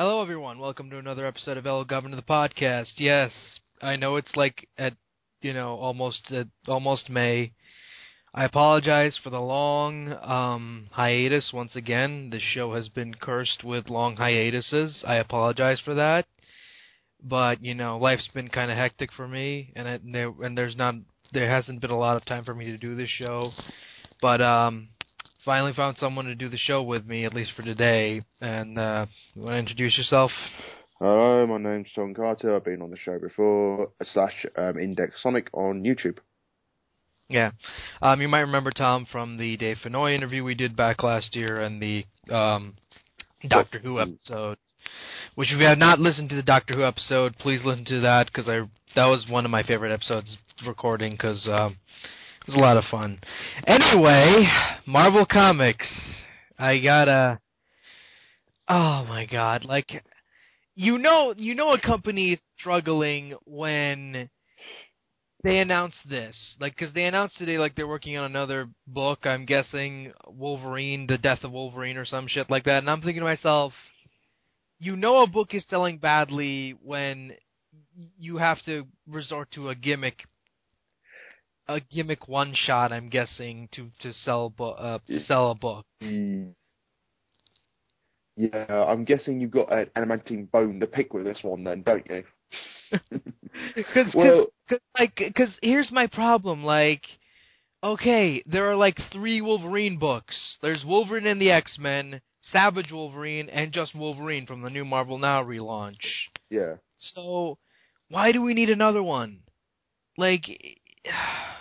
Hello, everyone. Welcome to another episode of El Governor the podcast. Yes, I know it's like at you know almost at almost May. I apologize for the long um, hiatus. Once again, this show has been cursed with long hiatuses. I apologize for that. But you know, life's been kind of hectic for me, and it, and, there, and there's not there hasn't been a lot of time for me to do this show. But um, finally found someone to do the show with me, at least for today. And uh, you want to introduce yourself? Hello, my name's Tom Carter. I've been on the show before, slash um, Index Sonic on YouTube. Yeah. Um, you might remember Tom from the Dave Fennoy interview we did back last year and the um, Doctor Who episode. Which, if you have not listened to the Doctor Who episode, please listen to that because I that was one of my favorite episodes recording because um, it was a lot of fun. Anyway, Marvel Comics. I gotta. Oh my god! Like, you know, you know, a company is struggling when they announce this, like, because they announced today, like, they're working on another book. I'm guessing Wolverine, the Death of Wolverine, or some shit like that. And I'm thinking to myself, you know, a book is selling badly when you have to resort to a gimmick, a gimmick one shot. I'm guessing to to sell bo- uh, sell a book. Mm. Yeah, I'm guessing you've got an adamantine bone to pick with this one, then, don't you? Because, Well- cause, like, because here's my problem. Like, okay, there are like three Wolverine books. There's Wolverine and the X Men, Savage Wolverine, and just Wolverine from the new Marvel Now relaunch. Yeah. So, why do we need another one? Like,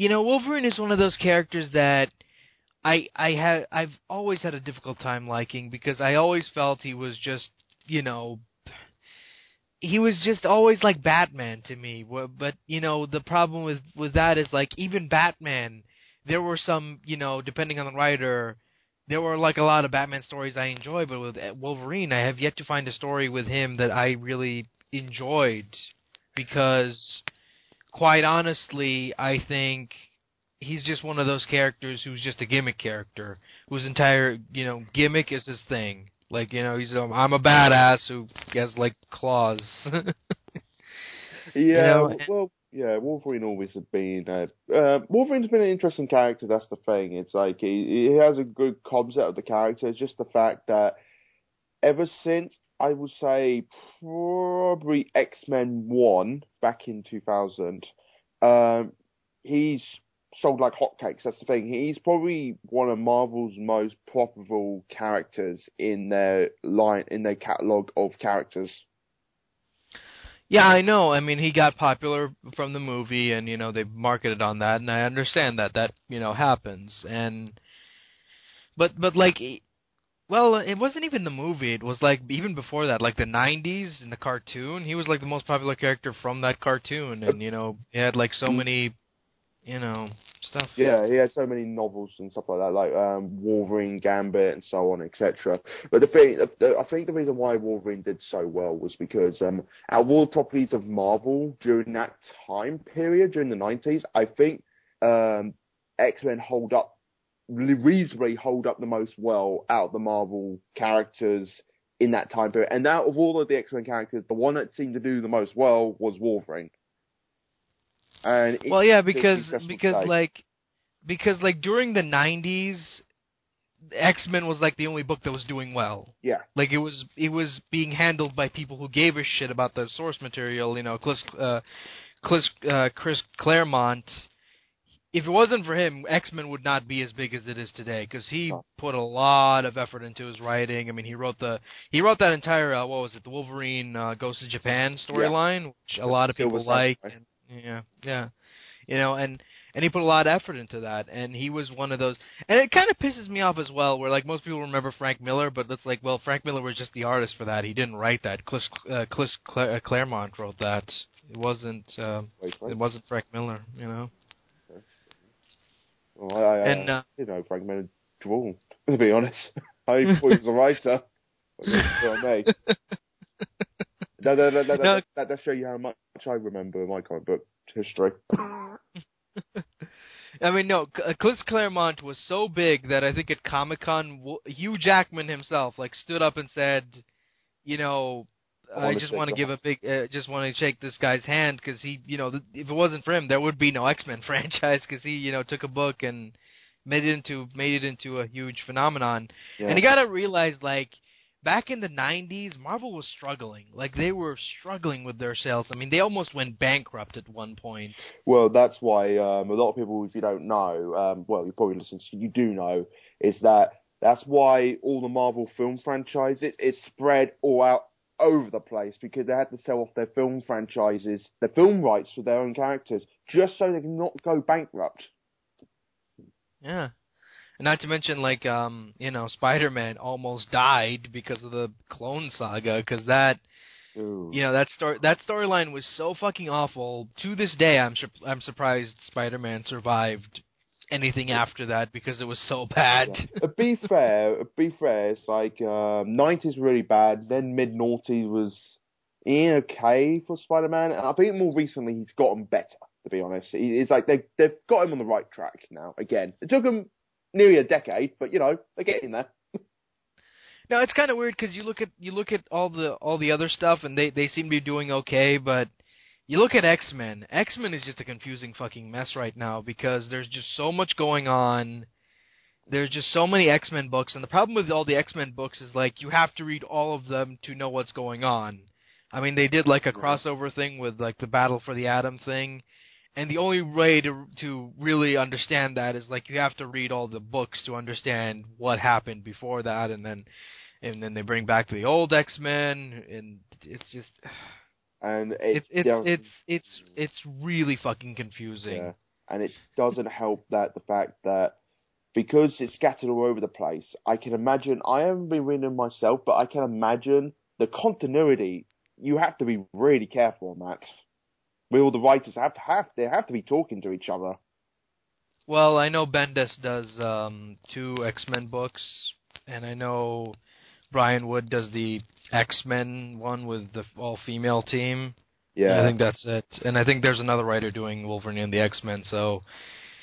you know, Wolverine is one of those characters that I I had I've always had a difficult time liking because I always felt he was just you know he was just always like Batman to me. But you know, the problem with with that is like even Batman, there were some you know depending on the writer. There were like a lot of Batman stories I enjoy, but with uh, Wolverine, I have yet to find a story with him that I really enjoyed because quite honestly, I think he's just one of those characters who's just a gimmick character whose entire, you know, gimmick is his thing. Like, you know, he's um, I'm a badass who has like claws. Yeah, know, well, yeah, Wolverine always has been. Uh, uh, Wolverine's been an interesting character. That's the thing. It's like he, he has a good concept of the character. It's just the fact that ever since I would say probably X Men One back in two thousand, um, he's sold like hotcakes. That's the thing. He's probably one of Marvel's most profitable characters in their line in their catalog of characters. yeah, I know. I mean, he got popular from the movie and, you know, they marketed on that and I understand that that, you know, happens. And but but like well, it wasn't even the movie. It was like even before that, like the '90s in the cartoon. He was like the most popular character from that cartoon, and you know, he had like so many, you know, stuff. Yeah, he had so many novels and stuff like that, like um, Wolverine, Gambit, and so on, etc. But the thing, the, I think the reason why Wolverine did so well was because um, all the properties of Marvel during that time period, during the nineties, I think um, X Men hold up reasonably hold up the most well out of the Marvel characters in that time period. And out of all of the X Men characters, the one that seemed to do the most well was Wolverine. And Well, yeah, because because like because like during the '90s, X Men was like the only book that was doing well. yeah. Like it was it was being handled by people who gave a shit about the source material. You know, Chris uh, Chris, uh, Chris Claremont. If it wasn't for him, X Men would not be as big as it is today because he put a lot of effort into his writing. I mean, he wrote the he wrote that entire uh, what was it, the Wolverine uh, Goes to Japan storyline, which a lot of people like. And, yeah, yeah, you know, and and he put a lot of effort into that, and he was one of those. And it kind of pisses me off as well, where like most people remember Frank Miller, but it's like, well, Frank Miller was just the artist for that. He didn't write that. Chris, uh, Chris Cla- uh, Claremont wrote that. It wasn't. Uh, it wasn't Frank Miller, you know. Well, I, I, And, uh, uh, you know, Frank Miller draw. To be honest, I thought he was a writer. But that's what I mean. That, No. does show you how much I remember my comic book history. I mean, no, C- uh, Chris Claremont was so big that I think at Comic Con, Hugh Jackman himself like stood up and said, you know, I just want to give a big, uh, just want to shake this guy's hand because he, you know, if it wasn't for him, there would be no X Men franchise because he, you know, took a book and made it into made it into a huge phenomenon. Yeah. And you got to realize, like, back in the '90s, Marvel was struggling. Like they were struggling with their sales. I mean, they almost went bankrupt at one point. Well, that's why um, a lot of people, if you don't know, um, well, you probably listen, to, you do know, is that that's why all the Marvel film franchises is spread all out over the place because they had to sell off their film franchises, their film rights for their own characters, just so they can not go bankrupt. Yeah. And not to mention, like, um, you know, Spider-Man almost died because of the Clone Saga, because that, Ooh. you know, that story that storyline was so fucking awful. To this day, I'm sur- I'm surprised Spider-Man survived anything after that because it was so bad. Yeah. be fair, be fair, it's like um, 90s really bad, then mid noughties was okay for Spider-Man, and I think more recently he's gotten better. To be honest, he, it's like they they've got him on the right track now. Again, it took him nearly a decade, but you know they're getting there. Now it's kind of weird because you look at you look at all the all the other stuff, and they they seem to be doing okay, but you look at X Men. X Men is just a confusing fucking mess right now because there's just so much going on. There's just so many X Men books, and the problem with all the X Men books is like you have to read all of them to know what's going on. I mean, they did like a crossover thing with like the Battle for the Atom thing, and the only way to to really understand that is like you have to read all the books to understand what happened before that, and then and then they bring back the old X Men, and it's just and it, it's it's it's it's it's really fucking confusing. yeah. and it doesn't help that the fact that because it's scattered all over the place, I can imagine. I haven't been reading myself, but I can imagine the continuity. You have to be really careful on that. Where all the writers have to have they have to be talking to each other. Well, I know Bendis does um, two X Men books, and I know Brian Wood does the X Men one with the all female team. Yeah, I think that's it. And I think there's another writer doing Wolverine and the X Men. So,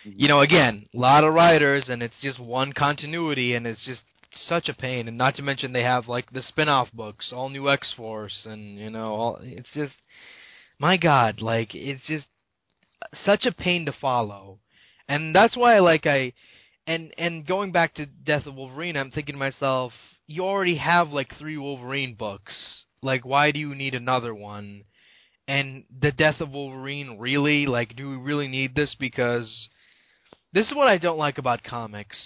mm-hmm. you know, again, a lot of writers, and it's just one continuity, and it's just such a pain. And not to mention they have like the spin-off books, all new X Force, and you know, all it's just, my God, like it's just such a pain to follow. And that's why, like, I, and and going back to Death of Wolverine, I'm thinking to myself, you already have like three Wolverine books. Like, why do you need another one? And the Death of Wolverine, really? Like, do we really need this? Because this is what I don't like about comics.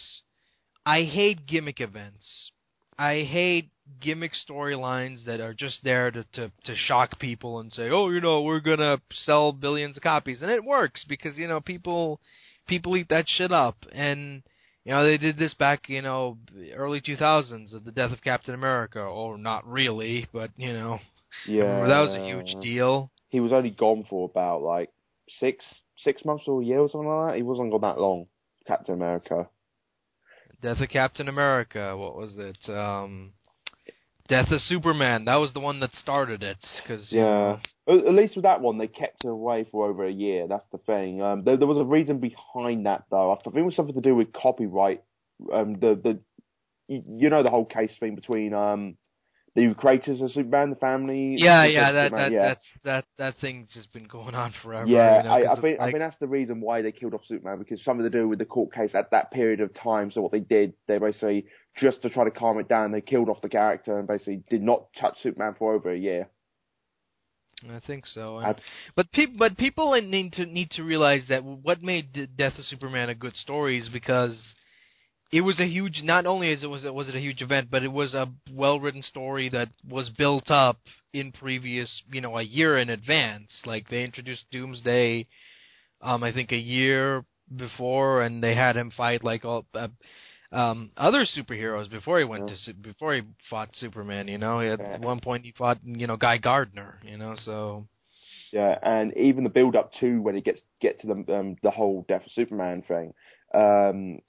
I hate gimmick events. I hate gimmick storylines that are just there to, to to shock people and say, "Oh, you know, we're gonna sell billions of copies," and it works because you know people people eat that shit up. And you know they did this back, you know, early 2000s of the death of Captain America, or not really, but you know, yeah, that was a huge deal. He was only gone for about like six six months or a year or something like that. He wasn't gone that long. Captain America. Death of Captain America. What was it? Um, Death of Superman. That was the one that started it. Cause, yeah. You know, at least with that one, they kept it away for over a year. That's the thing. Um, there, there, was a reason behind that, though. I think it was something to do with copyright. Um, the the you, you know the whole case thing between um the creators of Superman, the family. Yeah, yeah, that, that yeah. that's that that thing's just been going on forever. Yeah, you know, I, I think like, I think that's the reason why they killed off Superman because something to do with the court case at that period of time. So what they did, they basically just to try to calm it down, they killed off the character and basically did not touch Superman for over a year. I think so. I- but people, but people need to need to realize that what made Death of Superman a good story is because it was a huge. Not only is it was it was it a huge event, but it was a well written story that was built up in previous, you know, a year in advance. Like they introduced Doomsday, um, I think a year before, and they had him fight like all. Uh, um, other superheroes before he went Yeah. to Su- before he fought Superman, you know, at Yeah. one point he fought you know Guy Gardner, you know, so Yeah, and even the build up to when he gets get to the um, the whole Death of Superman thing, um,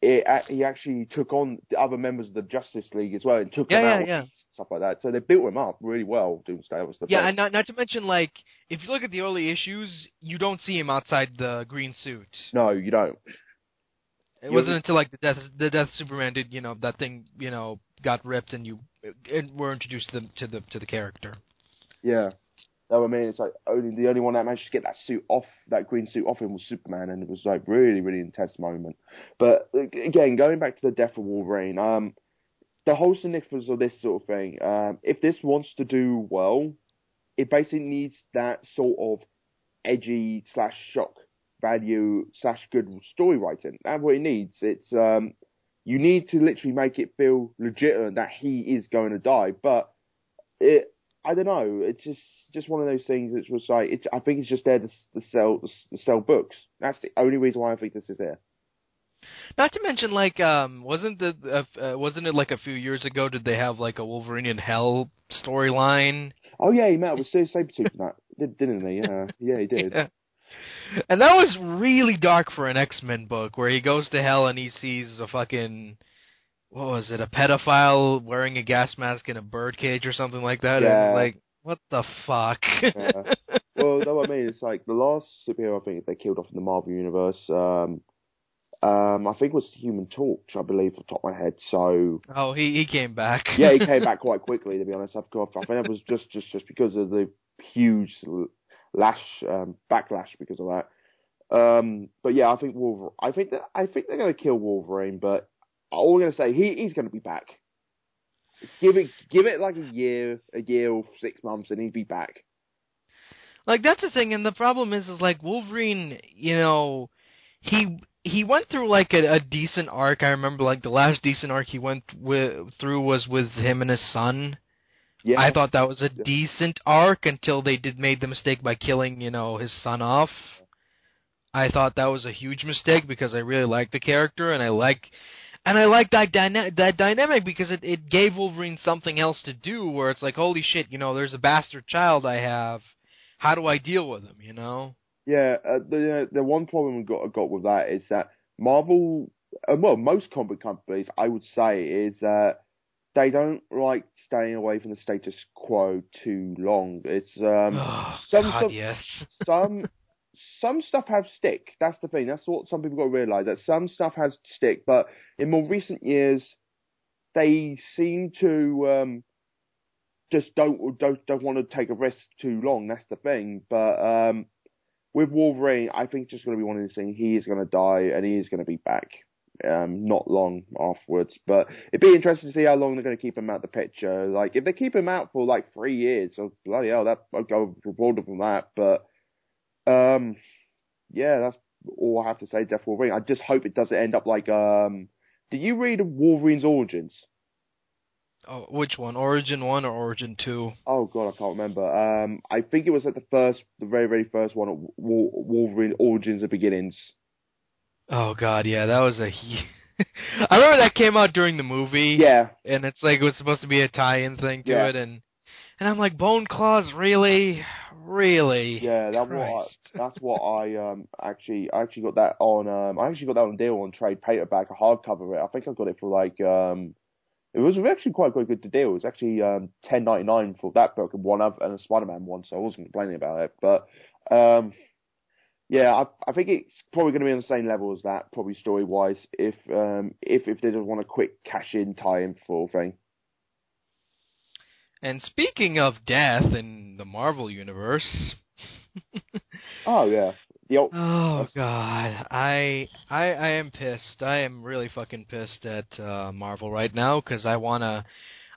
it he actually took on the other members of the Justice League as well and took Yeah, them out yeah. stuff like that. So they built him up really well. Doomsday was the Yeah, and not not to mention like if you look at the early issues, you don't see him outside the green suit. no, you don't. It wasn't until like the death the death of Superman did you know that thing you know got ripped and you and were introduced to the to the to the character. Yeah. No, I mean it's like only the only one that managed to get that suit off, that green suit off him was Superman, and it was like really, really intense moment. But again, going back to the death of Wolverine, um, the whole significance of this sort of thing, um, if this wants to do well, it basically needs that sort of edgy slash shock value slash good story writing. That's what it needs. It's um, you need to literally make it feel legitimate that he is going to die, but it I don't know. It's just just one of those things. It's was like it's. I think it's just there to, to sell to sell books. That's the only reason why I think this is here. Not to mention, like, um, wasn't the uh, uh, wasn't it like a few years ago? Did they have like a Wolverine in Hell storyline? Oh yeah, he met with Sabretooth in that, didn't he? Yeah, yeah, he did. Yeah. And that was really dark for an X Men book, where he goes to hell and he sees a fucking what was it, a pedophile wearing a gas mask in a birdcage or something like that. Yeah. like, what the fuck? yeah. Well, that's what I mean. It's like the last superhero I think they killed off in the Marvel universe. Um, um, I think it was Human Torch, I believe, off the top of my head. So. Oh, he he came back. yeah, he came back quite quickly. To be honest, I've got. I think it was just just just because of the huge lash um, backlash because of that. Um, but yeah, I think Wolverine. I think that I think they're going to kill Wolverine, but all we're going to say he, he's going to be back. Give it give it like a year, a year or six months, and he'd be back. Like that's the thing, and the problem is, is like Wolverine. You know, he he went through like a, a decent arc. I remember like the last decent arc he went with, through was with him and his son. Yeah. I thought that was a decent arc until they did made the mistake by killing, you know, his son off. I thought that was a huge mistake because I really liked the character and I like and I like that dyna- that dynamic because it it gave Wolverine something else to do where it's like holy shit, you know, there's a bastard child I have. How do I deal with him, you know? Yeah, uh, the the one problem we got got with that is that Marvel, uh, well, most comic companies, I would say, is that they don't like staying away from the status quo too long. It's um, oh, some God, some, yes. some some stuff have stick. That's the thing. That's what some people got to realize that some stuff has stick, but in more recent years, they seem to um, just don't don't don't want to take a risk too long. That's the thing. But um, with Wolverine, I think it's just going to be one of these things. He is going to die, and he is going to be back. Um, not long afterwards, but it'd be interesting to see how long they're going to keep him out the picture. Like if they keep him out for like three years, so bloody hell, that I'll go broader from that. But um, yeah, that's all I have to say. Death Wolverine. I just hope it doesn't end up like um. Did you read Wolverine's Origins? Oh, which one? Origin one or Origin two? Oh god, I can't remember. Um, I think it was at the first, the very, very first one, Wolverine Origins and Beginnings. Oh god, yeah, that was a. I remember that came out during the movie. Yeah, and it's like it was supposed to be a tie-in thing to Yeah. it, and and I'm like, Bone Claws, really, really? yeah, that what I, that's what I um actually I actually got that on um I actually got that on deal on trade paperback a hardcover it. I think I got it for like um it was actually quite quite good to deal. It was actually um ten ninety nine for that book and one other and a Spider Man one, so I wasn't complaining about it. But um yeah, I I think it's probably going to be on the same level as that, probably story wise. If um if if they just want a quick cash in tie in full thing. And speaking of death in the Marvel universe, Oh yeah, oh god, I I I am pissed. I am really fucking pissed at uh, Marvel right now because I wanna.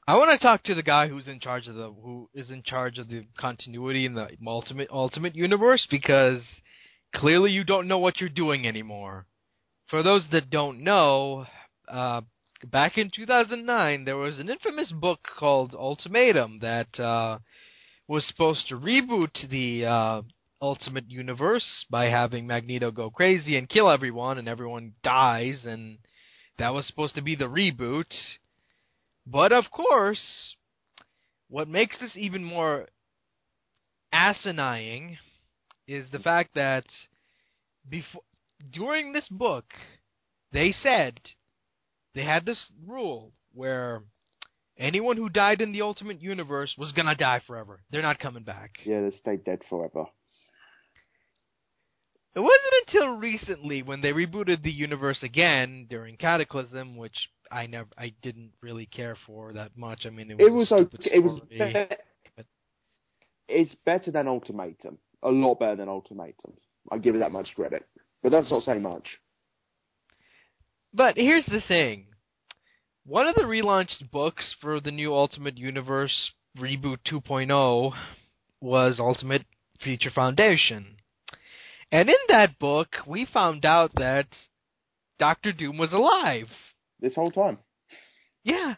I want to talk to the guy who's in charge of the who is in charge of the continuity in the ultimate ultimate universe because clearly you don't know what you're doing anymore. For those that don't know, uh, back in 2009 there was an infamous book called Ultimatum that uh, was supposed to reboot the uh, Ultimate Universe by having Magneto go crazy and kill everyone, and everyone dies, and that was supposed to be the reboot. But of course, what makes this even more asinine is the fact that before during this book, they said they had this rule where anyone who died in the Ultimate Universe was gonna die forever. They're not coming back. yeah, they stay dead forever. It wasn't until recently when they rebooted the universe again during Cataclysm, which I never I didn't really care for that much. I mean, it was It was okay. It was. Be- it's better than Ultimatum. A lot better than Ultimatum. I give it that much credit, but that's not saying much. But here's the thing. One of the relaunched books for the new Ultimate Universe Reboot 2.0 was Ultimate Future Foundation. And in that book, we found out that Doctor Doom was alive. This whole time. Yeah.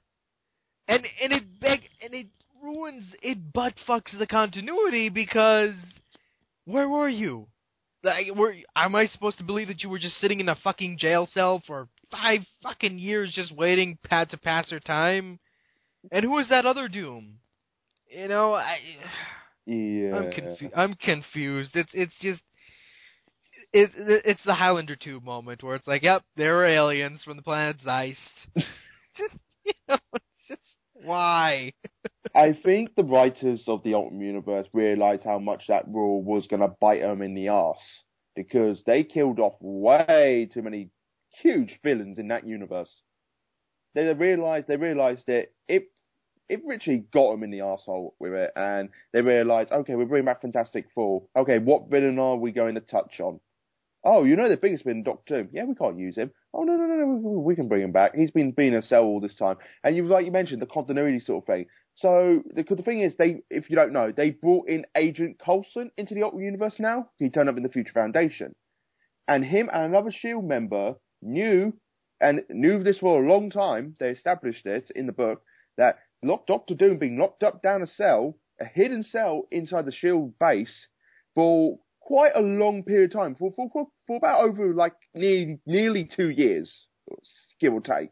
And and it beg and it ruins it butt fucks the continuity because where were you? Like were am I supposed to believe that you were just sitting in a fucking jail cell for five fucking years just waiting pat to pass her time? And who was that other Doom? You know, I Yeah. I'm confused. I'm confused. It's it's just it, it it's the Highlander 2 moment where it's like, yep, there were aliens from the planet Zeist. just you know, just why? I think the writers of the Ultimate Universe realized how much that rule was going to bite them in the ass because they killed off way too many huge villains in that universe. They realized they realized that it it literally got them in the asshole with it, and they realized, okay, we're bringing back Fantastic Four. Okay, what villain are we going to touch on? Oh, you know the biggest villain, Doctor Doom. Yeah, we can't use him. Oh no, no, no, no, we- can bring him back. He's been being a cell all this time, and you like you mentioned the continuity sort of thing. So the, the thing is, they if you don't know, they brought in Agent Coulson into the Ultimate Universe now. He turned up in the Future Foundation, and him and another Shield member knew and knew this for a long time. They established this in the book that locked Doctor Doom being locked up down a cell, a hidden cell inside the Shield base for quite a long period of time, for for for, about over like nearly nearly two years, give or take.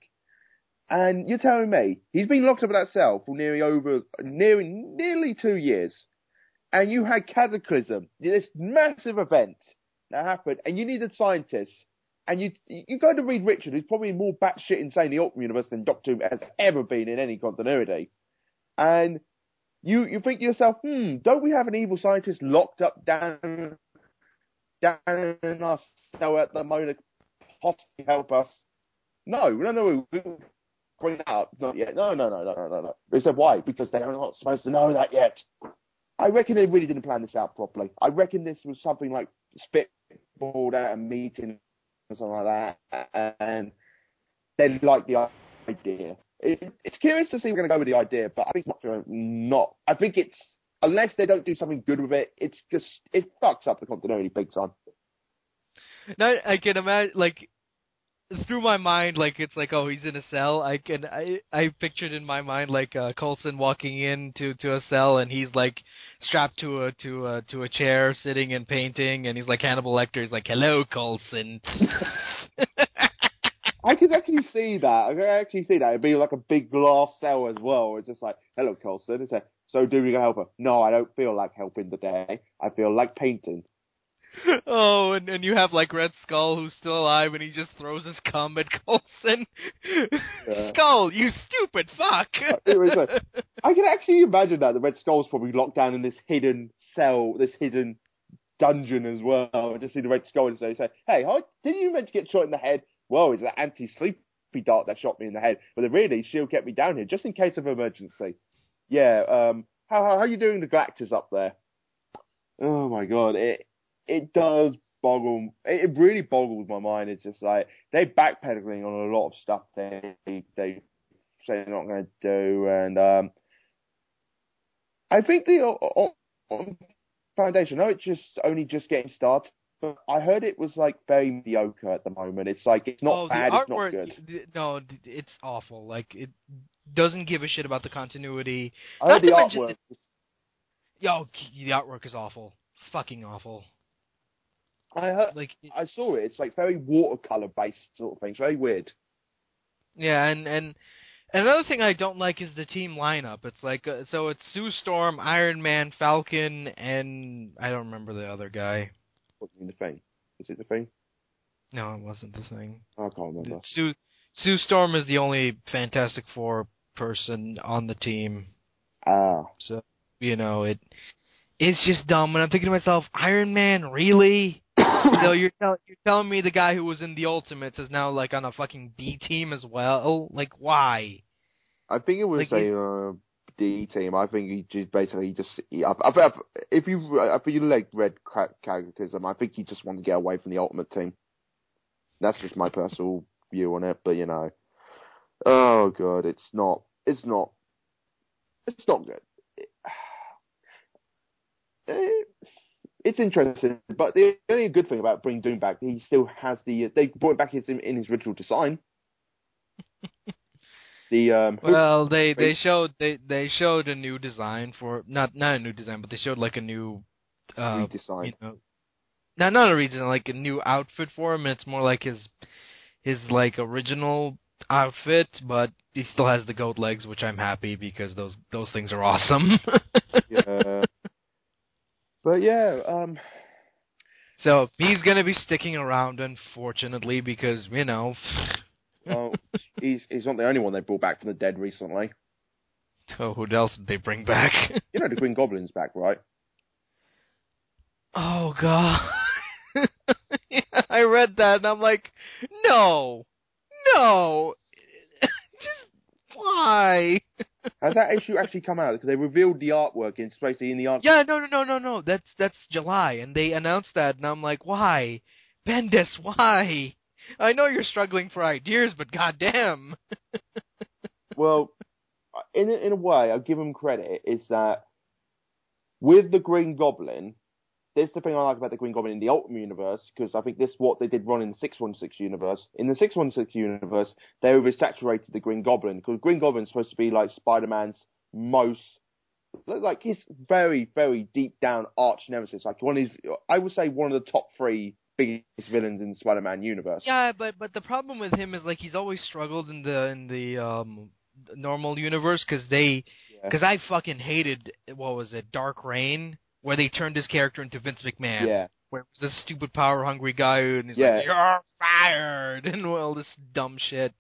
And you're telling me he's been locked up in that cell for nearly over nearly nearly two years, and you had Cataclysm, this massive event that happened, and you needed scientists, and you you go to Reed Richard, who's probably more batshit insane in the Ultimate Universe than Doctor Doom has ever been in any continuity, and you you think to yourself, hmm, don't we have an evil scientist locked up down down in our cell at the moment, possibly help us? No, no, no, we bring that up, not yet. No, no, no, no, no, no, no. They said why? Because they're not supposed to know that yet. I reckon they really didn't plan this out properly. I reckon this was something like spitballed at a meeting or something like that, and they liked the idea. It, it's curious to see we're going to go with the idea, but I think it's not. not. I think it's unless they don't do something good with it, it's just it fucks up the continuity big time. Now I can imagine like through my mind like it's like oh he's in a cell i can i i pictured in my mind like uh Coulson walking into to a cell and he's like strapped to a to a to a chair sitting and painting and he's like hannibal lecter he's like hello Coulson I could actually see that. I could actually see that. It'd be like a big glass cell as well. It's just like, hello, Coulson. It's like, so do we gonna help her? No, I don't feel like helping today. I feel like painting. oh and and you have like red skull who's still alive and he just throws his cum at Coulson Yeah. skull you stupid fuck like- I can actually imagine that the Red Skull's probably locked down in this hidden cell, this hidden dungeon as well. I just see the Red Skull and say, say "Hey, how, didn't you meant to get shot in the head? Well, it's an anti-sleepy dart that shot me in the head, but really, Shield kept me down here just in case of emergency." Yeah. Um. How how, how you doing, the Galactus up there? Oh my God! It it does boggle. It, it really boggles my mind. It's just like they're backpedaling on a lot of stuff they they say they're not going to do, and um, I think the foundation. No, it's just only just getting started. But I heard it was like very mediocre at the moment. It's like it's not oh, bad, it's not good. th- No, it's awful. Like it doesn't give a shit about the continuity. I heard the to mention artwork. Yo, the artwork is awful. Fucking awful. I heard. Like it- I saw it. It's like very watercolor based sort of thing. It's very weird. yeah, and and and another thing I don't like is the team lineup. It's like uh, so it's Sue Storm, Iron Man, Falcon, and I don't remember the other guy. What do you mean the thing? Is it the thing? No, it wasn't the thing. I can't remember. Sue Sue Storm is the only Fantastic Four person on the team. Ah, So you know it. It's just dumb, and I'm thinking to myself, Iron Man, really? so you're tell, you're telling me the guy who was in the Ultimates is now like on a fucking B team as well? Like why? I think it was Like, a uh, Team. I think he just basically just. He, I, I, I, if you if you like read Ca- Cataclysm, I think he just wanted to get away from the Ultimate team. That's just my personal view on it, but you know, oh god, it's not. It's not. It's not good. It, it's interesting, but the only good thing about bringing Doom back, he still has the. They brought it back his, in his original design. the um, Well, they they showed they they showed a new design for not not a new design, but they showed like a new uh redesign. you know not not a redesign, like a new outfit for him. And it's more like his his like original outfit, but he still has the goat legs, which I'm happy because those those things are awesome. yeah. But yeah, um, so he's gonna be sticking around, unfortunately, because you know. Well, he's he's not the only one they brought back from the dead recently. So who else did they bring back? You know the Green Goblin's back, right? Oh god. yeah, I read that and I'm like, no, no, just why? Has that issue actually come out? Because they revealed the artwork in basically in the art. Yeah, no, no, no, no, no. That's that's July, and they announced that, and I'm like, why, Bendis? Why? I know you're struggling for ideas, but goddamn. Well, in a, in a way, I'll give him credit. Is that with the Green Goblin? This is the thing I like about the Green Goblin in the Ultimate Universe, because I think this is what they did wrong in the 616 universe. In the 616 universe, they oversaturated the Green Goblin, because Green Goblin's supposed to be like Spider-Man's most, like his very, very deep down arch nemesis. Like one of his, I would say one of the top three biggest villains in the Spider-Man universe. Yeah, but but the problem with him is like he's always struggled in the in the um normal universe because they Yeah. because I fucking hated what was it Dark Reign where they turned his character into Vince McMahon. yeah. where it was this stupid power hungry guy and he's Yeah. like, You're fired and all this dumb shit.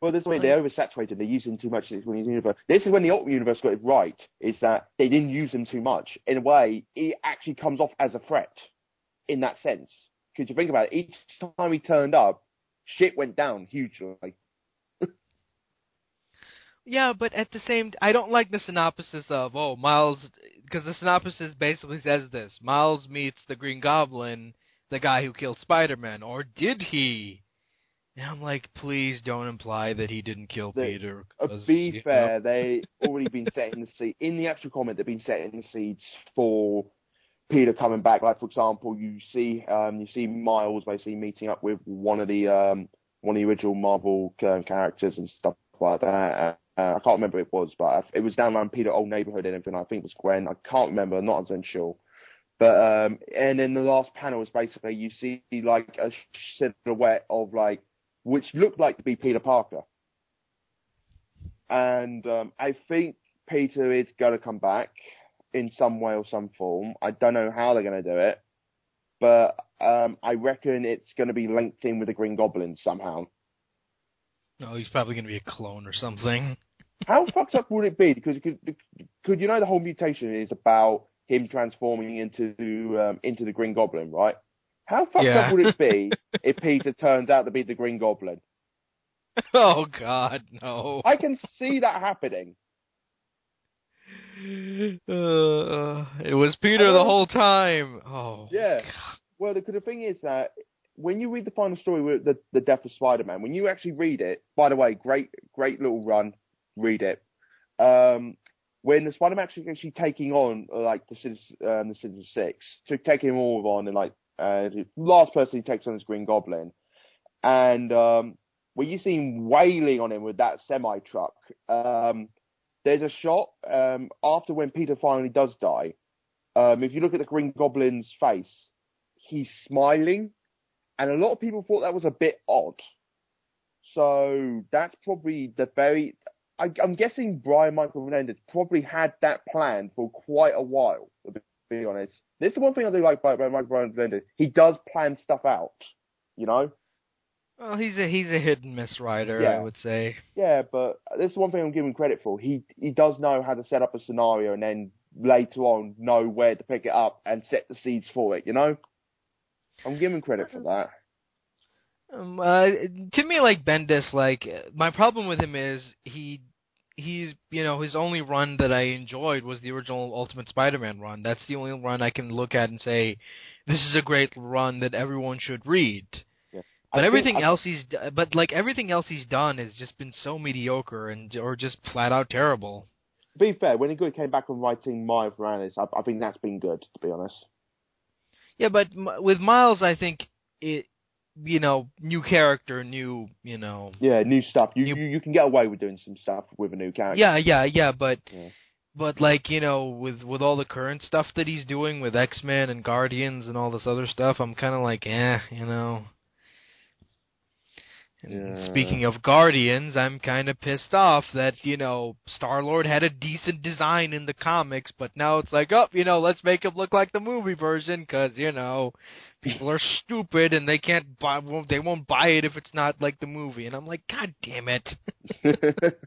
Well, this way they oversaturated. They're using too much the universe. This is when the Ultimate Universe got it right. Is that they didn't use them too much. In a way, it actually comes off as a threat in that sense. Because you think about it, each time he turned up, shit went down hugely. Yeah, but at the same, I don't like the synopsis of oh Miles because the synopsis basically says this: Miles meets the Green Goblin, the guy who killed Spider-Man, or did he? And I'm like, please don't imply that he didn't kill The- Peter. Uh, be fair, they already been setting the seed in the actual comment. They've been setting the seeds for Peter coming back. Like for example, you see, um, you see Miles basically meeting up with one of the um, one of the original Marvel um, characters and stuff like that. Uh, I can't remember who it was, but it was down around Peter old neighborhood and everything. I think it was Gwen. I can't remember. I'm not as sure. But um, and then the last panel is basically you see like a silhouette of like which looked like to be Peter Parker and um, I think Peter is going to come back in some way or some form. I don't know how they're going to do it, but um, I reckon it's going to be linked in with the Green Goblin somehow. No, he's probably going to be a clone or something. How fucked up would it be? Because could, could you know the whole mutation is about him transforming into um, into the Green Goblin, right? How fucked Yeah. up would it be if Peter turns out to be the Green Goblin? oh God, no. I can see that happening. Uh, it was Peter the whole time. Oh. Yeah. God. Well, the, the thing is that when you read the final story with the, the death of Spider-Man, when you actually read it, by the way, great, great little run, read it. Um, when the Spider-Man actually actually taking on like the Citizen, um, the Sinister Six, to taking them all on, and like uh, last person he takes on is Green Goblin, and um, when you see him wailing on him with that semi truck, um, there's a shot um, after when Peter finally does die. Um, if you look at the Green Goblin's face, he's smiling, and a lot of people thought that was a bit odd. So that's probably the very. I, I'm guessing Brian Michael Bendis probably had that plan for quite a while. Be- honest, this is one thing I do like about Michael Brian Bendis. He does plan stuff out. You know. Well, he's a he's a hit and miss writer, Yeah. I would say. Yeah, but this is one thing I'm giving credit for. He he does know how to set up a scenario and then later on know where to pick it up and set the seeds for it. You know, I'm giving credit for that. Um, uh, to me, like Bendis, like my problem with him is he he's you know his only run that I enjoyed was the original Ultimate Spider-Man run. That's the only run I can look at and say this is a great run that everyone should read. Yeah. But I everything think, else he's but like everything else he's done has just been so mediocre and or just flat out terrible. To be fair, when he came back on writing Miles Morales, I, I think that's been good. To be honest. Yeah, but with Miles, I think it you know new character, new you know Yeah, new stuff. You You- you, you can get away with doing some stuff with a new character. yeah yeah yeah but Yeah. but like you know with with all the current stuff that he's doing with X Men and Guardians and all this other stuff, I'm kind of like eh, you know. Yeah. Speaking of Guardians, I'm kind of pissed off that you know Star Lord had a decent design in the comics, but now it's like, oh, you know, let's make him look like the movie version because you know people are stupid and they can't buy, won't, they won't buy it if it's not like the movie, and I'm like, god damn it.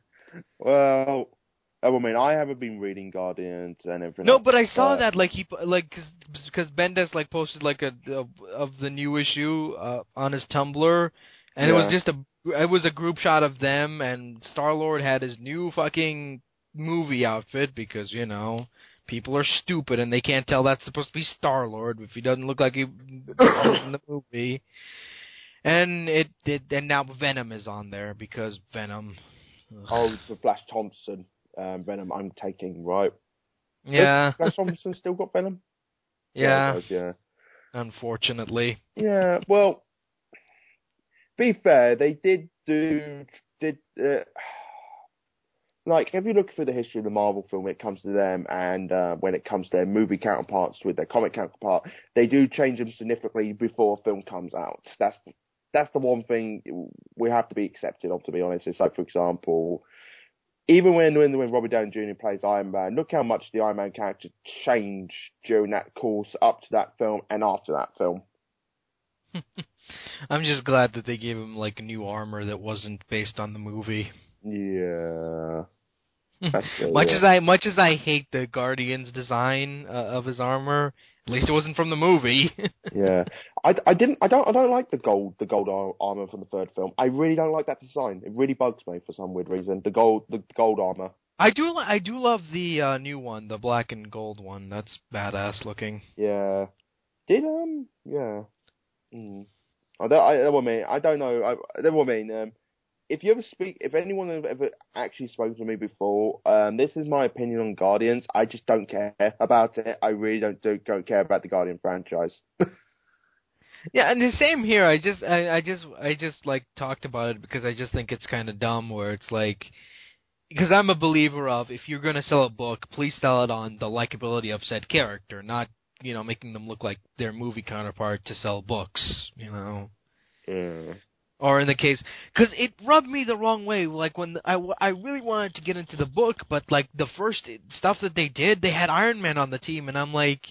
well, I mean, I haven't been reading Guardians and everything. No, but I saw uh, that like he like cause, cause Bendis like posted like a, a of the new issue uh, on his Tumblr, and it was just a it was a group shot of them and Star Lord had his new fucking movie outfit because you know people are stupid and they can't tell that's supposed to be Star Lord if he doesn't look like he was in the movie. And it, it and now Venom is on there because Venom. Oh, it's the Flash Thompson um, Venom I'm taking, right? yeah, Has Flash Thompson still got Venom? yeah. yeah. Unfortunately. Yeah, well, be fair, they did do did uh, like if you look through the history of the Marvel film when it comes to them and uh, when it comes to their movie counterparts with their comic counterpart, they do change them significantly before a film comes out. That's that's the one thing we have to be accepted of. To be honest, it's like for example. Even when, when when Robert Downey Jr. plays Iron Man, look how much the Iron Man character changed during that course up to that film and after that film. I'm just glad that they gave him like a new armor that wasn't based on the movie. Yeah. That's much yeah. as I much as I hate the Guardian's design uh, of his armor, at least it wasn't from the movie. yeah. I, I didn't I don't I don't like the gold the gold armor from the third film. I really don't like that design. It really bugs me for some weird reason. The gold the gold armor. I do I do love the uh, new one, the black and gold one. That's badass looking. Yeah. Did um yeah. Mm. I don't I, I mean I don't know. I, I don't I mean um if you ever speak, if anyone has ever actually spoken to me before, um, this is my opinion on Guardians. I just don't care about it. I really don't do, don't care about the Guardian franchise. Yeah, and the same here. I just I, I just I just like talked about it because I just think it's kind of dumb where it's like because I'm a believer of if you're going to sell a book, please sell it on the likability of said character, not you know making them look like their movie counterpart to sell books, you know. Yeah. Or in the case, because it rubbed me the wrong way. Like when I, I really wanted to get into the book, but like the first stuff that they did, they had Iron Man on the team, and I'm like,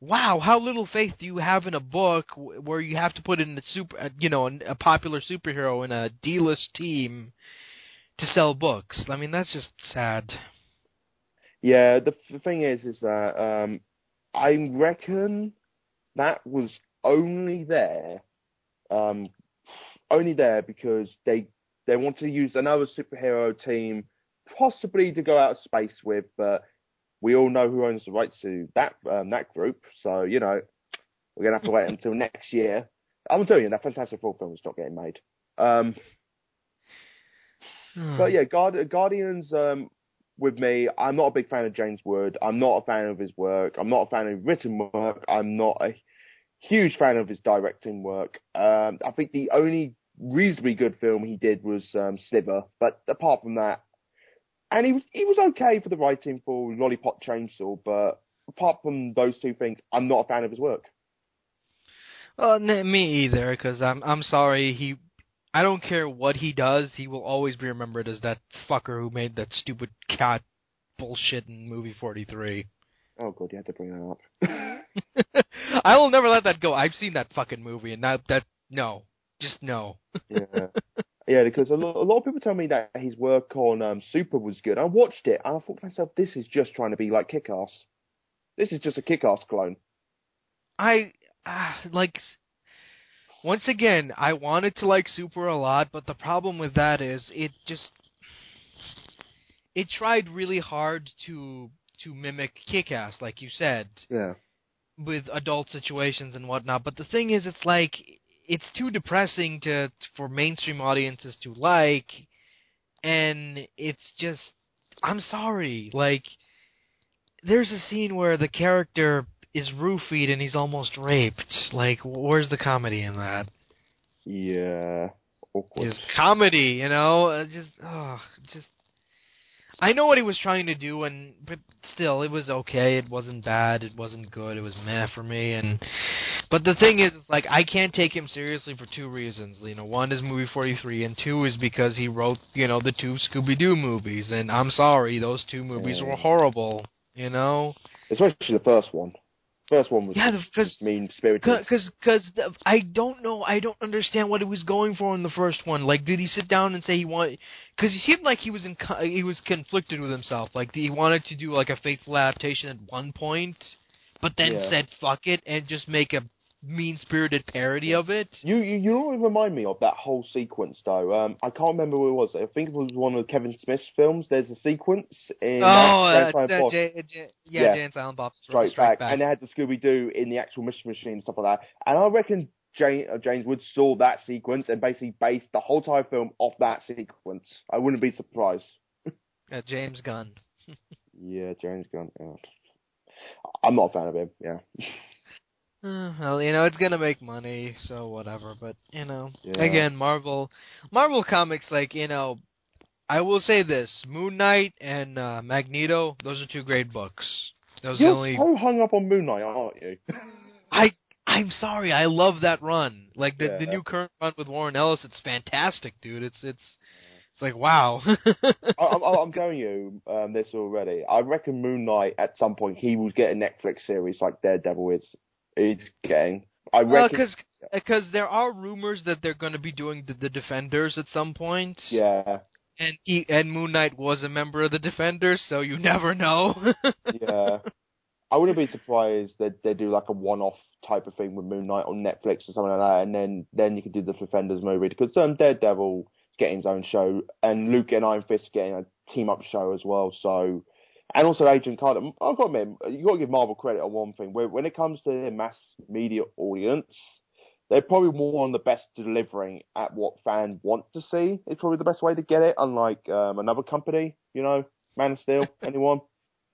wow, how little faith do you have in a book where you have to put in a super, uh, you know, a, a popular superhero in a D-list team to sell books? I mean, that's just sad. Yeah, the, the thing is, is that um, I reckon that was only there, um, only there because they they want to use another superhero team, possibly to go out of space with, but we all know who owns the rights to that um, that group, so you know we're gonna have to wait until next year. I'm telling you, that Fantastic Four film is not getting made. Um, but yeah, Guard- Guardians. Um, with me, I'm not a big fan of James Wood. I'm not a fan of his work. I'm not a fan of his written work. I'm not a huge fan of his directing work. Um, I think the only reasonably good film he did was um, Slither, but apart from that, and he was he was okay for the writing for Lollipop Chainsaw, but apart from those two things, I'm not a fan of his work. Well, me either, because I'm I'm sorry. He, I don't care what he does. He will always be remembered as that fucker who made that stupid cat bullshit in movie 43. Oh god, you had to bring that up. I will never let that go. I've seen that fucking movie, and that that no, just no. yeah. Yeah, because a lot, a lot of people tell me that his work on um, Super was good. I watched it and I thought to myself, this is just trying to be like Kick-Ass. This is just a kick-ass clone. I uh, like. Once again, I wanted to like Super a lot, but the problem with that is it just it tried really hard to to mimic Kick-Ass, like you said, Yeah. with adult situations and whatnot. But the thing is, it's like it's too depressing to for mainstream audiences to like, and it's just I'm sorry, like there's a scene where the character is roofied and he's almost raped. Like, where's the comedy in that? Yeah. Awkward. Just comedy, you know? Uh, Just, oh, just. I know what he was trying to do, and but still, it was okay. It wasn't bad. It wasn't good. It was meh for me. And but the thing is, like I can't take him seriously for two reasons. You know, one is movie forty three, and two is because he wrote, you know, the two Scooby Doo movies. And I'm sorry, those two movies were horrible. You know? Especially the first one. First one was Yeah, because mean spirited. Because because I don't know, I don't understand what he was going for in the first one. Like, did he sit down and say he wanted? Because he seemed like he was in he was conflicted with himself. Like he wanted to do like a faithful adaptation at one point, but then Yeah. said fuck it and just make a mean spirited parody of it. You, you you know what remind me of that whole sequence though. Um, I can't remember what it was. I think it was one of Kevin Smith's films. There's a sequence in oh, uh, uh, uh, J- J- yeah, Yeah. And Silent Bob's Strike, Strike back. and they had the Scooby Doo in the actual Mission Machine and stuff like that. And I reckon Jane, uh, James Wood saw that sequence and basically based the whole entire film off that sequence. I wouldn't be surprised. uh, James Gunn. Yeah, James Gunn. Yeah. I'm not a fan of him. Yeah. Uh, well, you know, it's gonna make money, so whatever. But you know, Yeah. again, Marvel, Marvel comics, like you know, I will say this: Moon Knight and uh, Magneto, those are two great books. Those You're only. so hung up on Moon Knight, aren't you? I I'm sorry, I love that run. Like the the new current run with Warren Ellis, it's fantastic, dude. It's it's it's like wow. I, I'm, I'm telling you um, this already. I reckon Moon Knight at some point he will get a Netflix series like Daredevil is is getting. I Well, reckon. because because there are rumors that they're going to be doing the, the Defenders at some point. yeah, And he and Moon Knight was a member of the Defenders, so you never know. yeah. I wouldn't be surprised that they do like a one-off type of thing with Moon Knight on Netflix or something like that, and then then you could do the Defenders movie because um, Daredevil getting his own show, and Luke and Iron Fist getting a team-up show as well. So, and also Agent Carter. I've got to admit, you've got to give Marvel credit on one thing. When when it comes to their mass media audience, they're probably more on the best delivering at what fans want to see. It's probably the best way to get it. Unlike um, another company, you know, Man of Steel. anyone?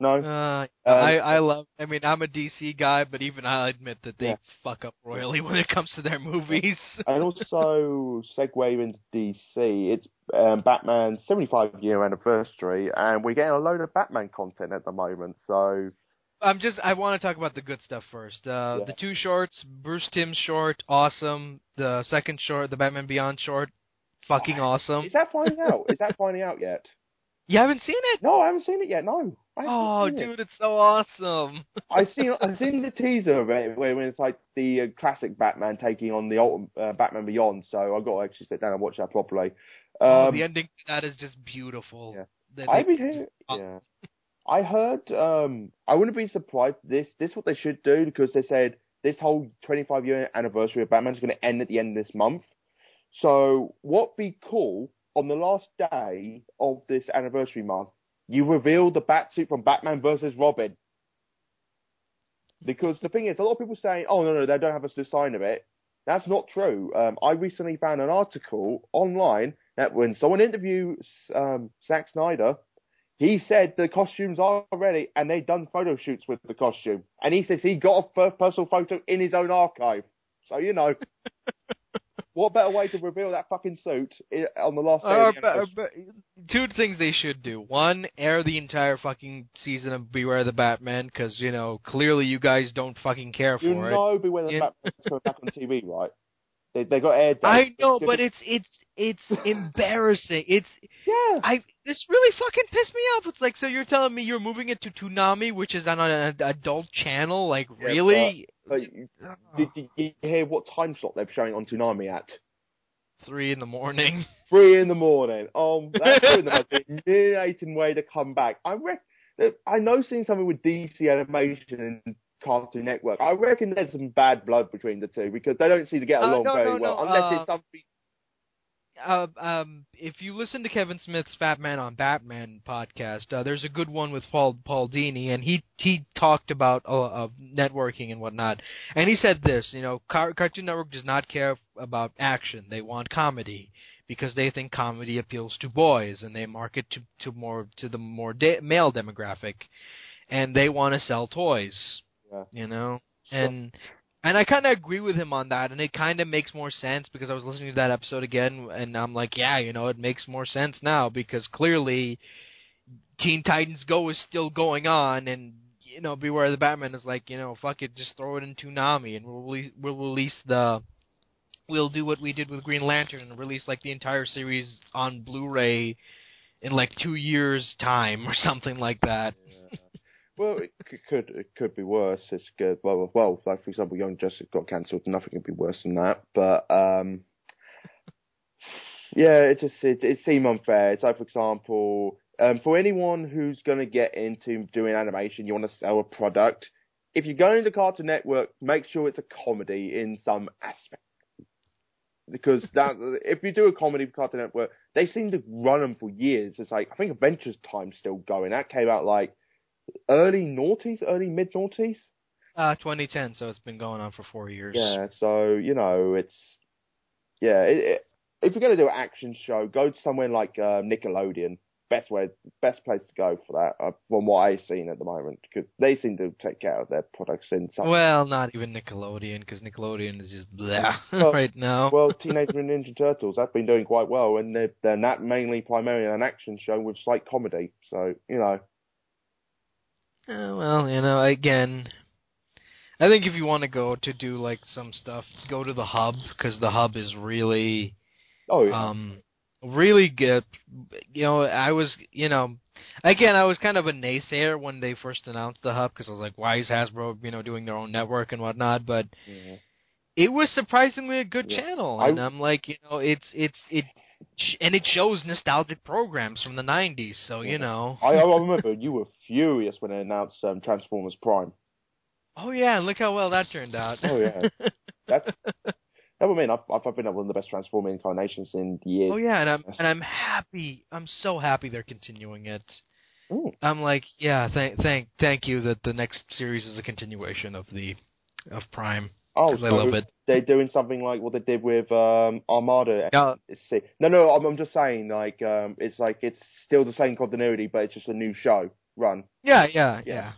No. Uh, Um, I I love. I mean, I'm a DC guy, but even I admit that they Yeah. fuck up royally when it comes to their movies. and also segue into DC. It's um, Batman's 75 year anniversary, and we're getting a load of Batman content at the moment. So I'm just. I want to talk about the good stuff first. Uh, Yeah. The two shorts, Bruce Timm's short, awesome. The second short, the Batman Beyond short, fucking awesome. is that finding out? Is that finding out yet? You haven't seen it? No, I haven't seen it yet. No. I Oh, it. dude, it's so awesome. I seen I seen the teaser of it where when it's like the uh, classic Batman taking on the old uh, Batman Beyond. So I've got to actually sit down and watch that properly. oh, Um, the ending to that is just beautiful. Yeah. They- I they- hear, yeah. I heard. Um, I wouldn't be surprised. This this is what they should do because they said this whole 25 year anniversary of Batman is going to end at the end of this month. So what be cool on the last day of this anniversary month? You reveal the Batsuit from Batman versus Robin. Because the thing is, a lot of people saying, "Oh no, no, they don't have a sign of it." That's not true. Um, I recently found an article online that when someone interviewed um, Zack Snyder, he said the costumes are ready and they've done photo shoots with the costume. And he says he got a personal photo in his own archive. So, you know, what better way to reveal that fucking suit on the last day Or, of uh, the but- uh, but- two things they should do. One, air the entire fucking season of Beware the Batman, because, you know, clearly you guys don't fucking care You for it. know Beware the Yeah. Batman's coming back on TV, right? They, they got aired I know, but it's it's it's embarrassing. It's Yeah. I this really fucking pissed me off. It's like so you're telling me you're moving it to Toonami, which is on an adult channel? Like Yeah, really? But did, did you hear what time slot they're showing on Toonami at? Three in the morning. Three in the morning. Um, that's the most humiliating way to come back. I reckon I know seeing something with DC animation and Cartoon Network. I reckon there's some bad blood between the two because they don't seem to get Uh, along no, very no, well no, unless uh, it's something. uh, um, if you listen to Kevin Smith's Fat Man on Batman podcast, uh, there's a good one with Paul Paul Dini, and he he talked about uh, uh, networking and whatnot, and he said this, you know, Car- Cartoon Network does not care about action; they want comedy because they think comedy appeals to boys, and they market to to more to the more de- male demographic, and they want to sell toys, Yeah. you know, Sure. and and I kind of agree with him on that, and it kind of makes more sense because I was listening to that episode again, and I'm like, yeah, you know, it makes more sense now because clearly Teen Titans Go is still going on, and you know, Beware the Batman is like, you know, fuck it, just throw it in Toonami, and we'll release, we'll release the, we'll do what we did with Green Lantern and release like the entire series on Blu-ray in like two years' time or something like that. Well, it could it could be worse. It's good. Well, well, like for example, Young Justice got cancelled. Nothing could be worse than that. But um, yeah, it just it, it seemed unfair. It's like for example, um, for anyone who's going to get into doing animation, you want to sell a product. If you're going to Cartoon Network, make sure it's a comedy in some aspect. Because that, if you do a comedy for Cartoon Network, they seem to run them for years. It's like I think Adventures Time's still going. That came out like early noughties, early mid noughties. Uh, 2010, so it's been going on for four years. Yeah, so you know it's yeah. It, it, if you're gonna do an action show, go to somewhere like uh, Nickelodeon. Best way, best place to go for that, uh, from what I've seen at the moment, because they seem to take care of their products in some. Well, not even Nickelodeon, because Nickelodeon is just blah Well- right now. well, Teenage Mutant Ninja Turtles have been doing quite well, and they're, they're not mainly primarily an action show with slight comedy. So you know, Uh, well, you know, again, I think if you want to go to do like some stuff, go to the hub because the hub is really, oh yeah, um, really good. You know, I was, you know, again, I was kind of a naysayer when they first announced the hub because I was like, why is Hasbro, you know, doing their own network and whatnot? But yeah. it was surprisingly a good Yeah. channel, I- and I'm like, you know, it's it's it, and it shows nostalgic programs from the '90s. So you know, I, I remember you were furious when they announced um, Transformers Prime. oh yeah, and look how well that turned out. Oh, yeah. That's that would mean I've, I've been one of the best Transformer incarnations in years. Oh yeah, and I'm and I'm happy. I'm so happy they're continuing it. Ooh. I'm like, yeah, thank thank thank you that the next series is a continuation of the of Prime. Oh, I so love it. They're doing something like what they did with um, Armada. Yeah. No, no, I'm, I'm just saying, like, um, it's like it's still the same continuity, but it's just a new show run. Yeah, yeah, Yeah, yeah.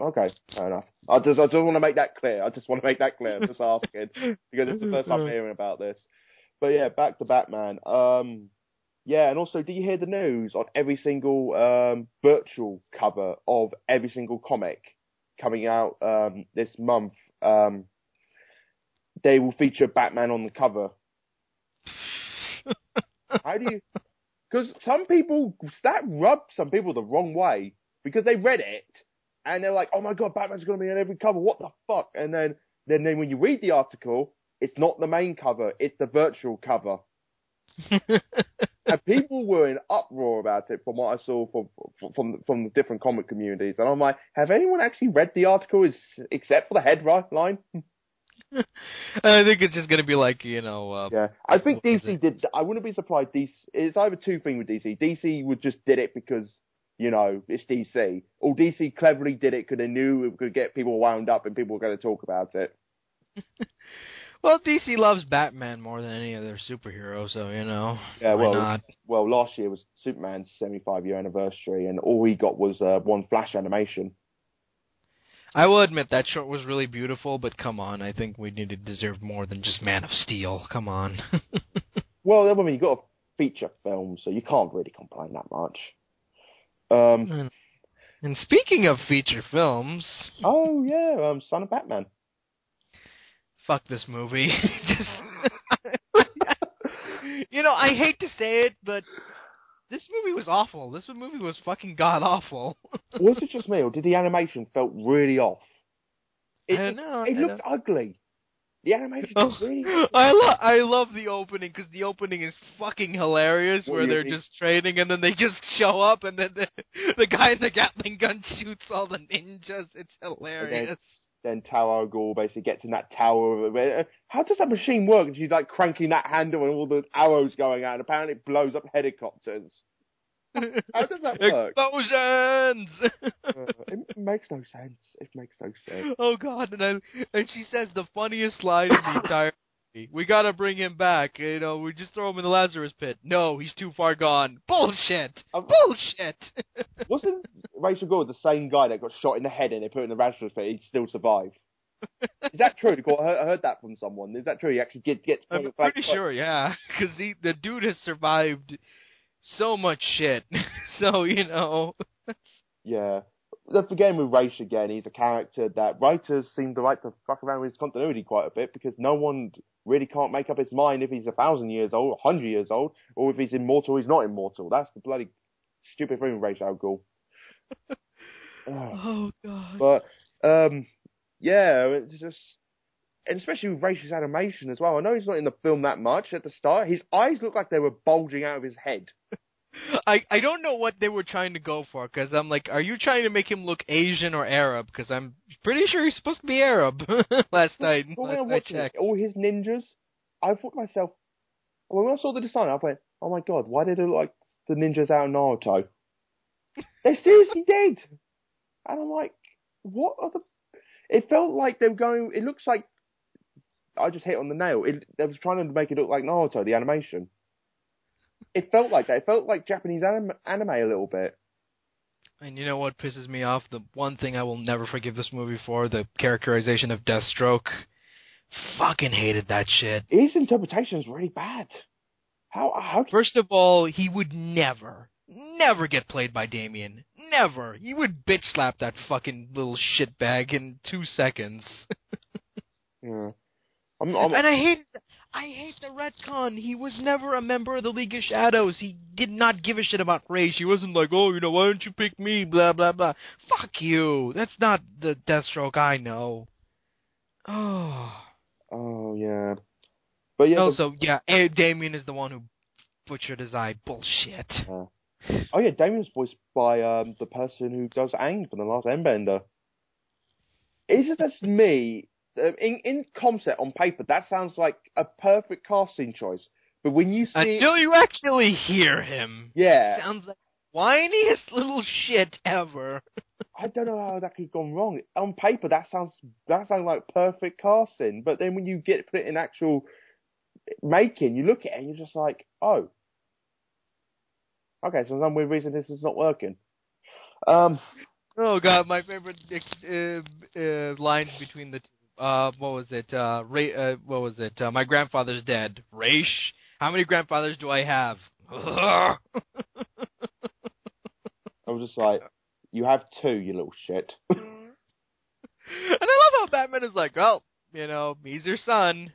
okay, fair enough. I just, I just want to make that clear. I just want to make that clear. I'm just asking because it's the first time hearing about this. But yeah, back to Batman. Um, yeah, and also, do you hear the news on every single um, virtual cover of every single comic coming out um, this month? Um, they will feature Batman on the cover. How do you? Because some people that rubbed some people the wrong way because they read it and they're like, "Oh my god, Batman's going to be on every cover. What the fuck?" And then, then, then when you read the article, it's not the main cover; it's the virtual cover. and people were in uproar about it from what I saw from from from the different comic communities. And I'm like, have anyone actually read the article is, except for the headline? I think it's just gonna be like you know. Uh, Yeah, I think DC did. I wouldn't be surprised. DC it's either two things with DC. DC would just did it because you know it's DC, or DC cleverly did it because they knew it could get people wound up and people were going to talk about it. Well, DC loves Batman more than any other superhero, so you know. Yeah, well, not? well, last year was Superman's 75 year anniversary, and all we got was uh, one Flash animation. I will admit that short was really beautiful, but come on, I think we need to deserve more than just Man of Steel. Come on. Well, I mean, you got a feature film, so you can't really complain that much. Um, and, and speaking of feature films, oh yeah, um, Son of Batman. Fuck this movie. Just You know, I hate to say it, but this movie was awful. This movie was fucking god awful. was it just me, or did the animation felt really off? It, I don't know. it I looked ugly. The animation Oh, really. I love I love the opening because the opening is fucking hilarious. What where they're think? just training and then they just show up and then the, the guy in the Gatling gun shoots all the ninjas. It's hilarious. Then Tower Ghul basically gets in that tower. How does that machine work? And she's like cranking that handle and all the arrows going out, and apparently it blows up helicopters. How does that work? Explosions! Uh, it makes no sense. It makes no sense. oh god! And then and she says the funniest line in the entire. We gotta bring him back. You know, we just throw him in the Lazarus pit. No, he's too far gone. Bullshit. Um, Bullshit. Wasn't Ra's al Ghul the same guy that got shot in the head and they put him in the Lazarus pit? He'd still survive. Is that true? I heard, I heard that from someone. Is that true? He actually get, gets. I'm pretty sure, yeah, because the dude has survived so much shit. so you know, Yeah. The again with Ra's again, he's a character that writers seem to like to fuck around with his continuity quite a bit because no one really can't make up his mind if he's a thousand years old, a hundred years old, or if he's immortal, he's not immortal. That's the bloody stupid thing with Ra's al Ghul. Oh god. but um, yeah, it's just, and especially with Ra's animation as well. I know he's not in the film that much at the start. His eyes look like they were bulging out of his head. I I don't know what they were trying to go for because I'm like, are you trying to make him look Asian or Arab? Because I'm pretty sure he's supposed to be Arab. last night, But when I I watched it, all his ninjas, I thought to myself, when I saw the design, I went, oh my god, why did they look like the ninjas out of Naruto? they seriously did. And I'm like, what are the... It felt like they were going, it looks like, I just hit on the nail. It, they was trying to make it look like Naruto, the animation. It felt like that. It felt like Japanese anime, anime a little bit. And you know what pisses me off? The one thing I will never forgive this movie for the characterization of Deathstroke. Fucking hated that shit. His interpretation is really bad. How, how, First of all, he would never, never get played by Damian. Never. He would bitch slap that fucking little shitbag in two seconds. yeah. I'm, I'm, and I hate, I hate the retcon. He was never a member of the League of Shadows. He did not give a shit about Ra's. He wasn't like, oh, you know, why don't you pick me? Blah blah blah. Fuck you. That's not the Deathstroke I know. Oh. oh yeah. But yeah, the- Also, yeah, eh, Damian is the one who butchered his eye. Bullshit. Oh yeah, Damian's voiced by um, the person who does Aang from the last Airbender. Is it just me? Uh, In in concept on paper, that sounds like a perfect casting choice. But when you see, Until you actually hear him. yeah, Sounds like the whiniest little shit ever. I don't know how that could have gone wrong. On paper, that sounds that sounds like perfect casting. But then when you get put it in actual making, you look at it and you're just like, oh, okay. So for some weird reason, this is not working. Um, Oh god, my favorite uh, uh, lines between the two. Uh, what was it? Uh, Ray, uh, what was it? Uh, my grandfather's dead. Ra's. How many grandfathers do I have? I was just like, you have two, you little shit. And I love how Batman is like, well, you know, he's your son.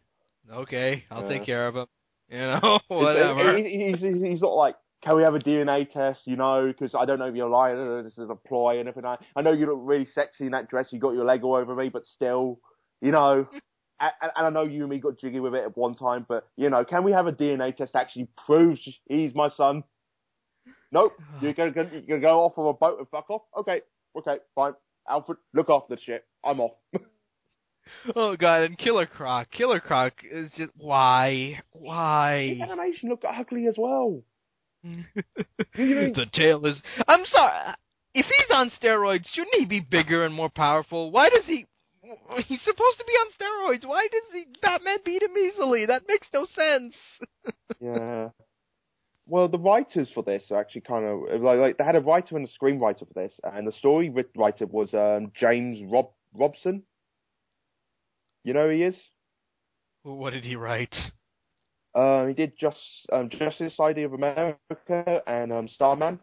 Okay, I'll Yeah. take care of him. You know, whatever. He's, he's, he's not like, can we have a DNA test, you know, because I don't know if you're lying, I don't know if this is a ploy and everything. I, I know you look really sexy in that dress, you got your leg all over me, but still, you know, and, and I know you and me got jiggy with it at one time, but, you know, can we have a DNA test that actually proves he's my son? Nope, you're gonna, you're gonna go off on a boat and fuck off? Okay, okay, fine. Alfred, look after the shit. I'm off. Oh god, and Killer Croc. Killer Croc is just why, why? His animation looked ugly as well. The tail is. I'm sorry. If he's on steroids, shouldn't he be bigger and more powerful? Why does he? He's supposed to be on steroids. Why does he Batman beat him easily? That makes no sense. Yeah. Well, the writers for this are actually kind of like, like they had a writer and a screenwriter for this, and the story writer was um, James Rob Robinson. You know who he is? What did he write? Uh, he did just um, Justice Society of America and um, Starman.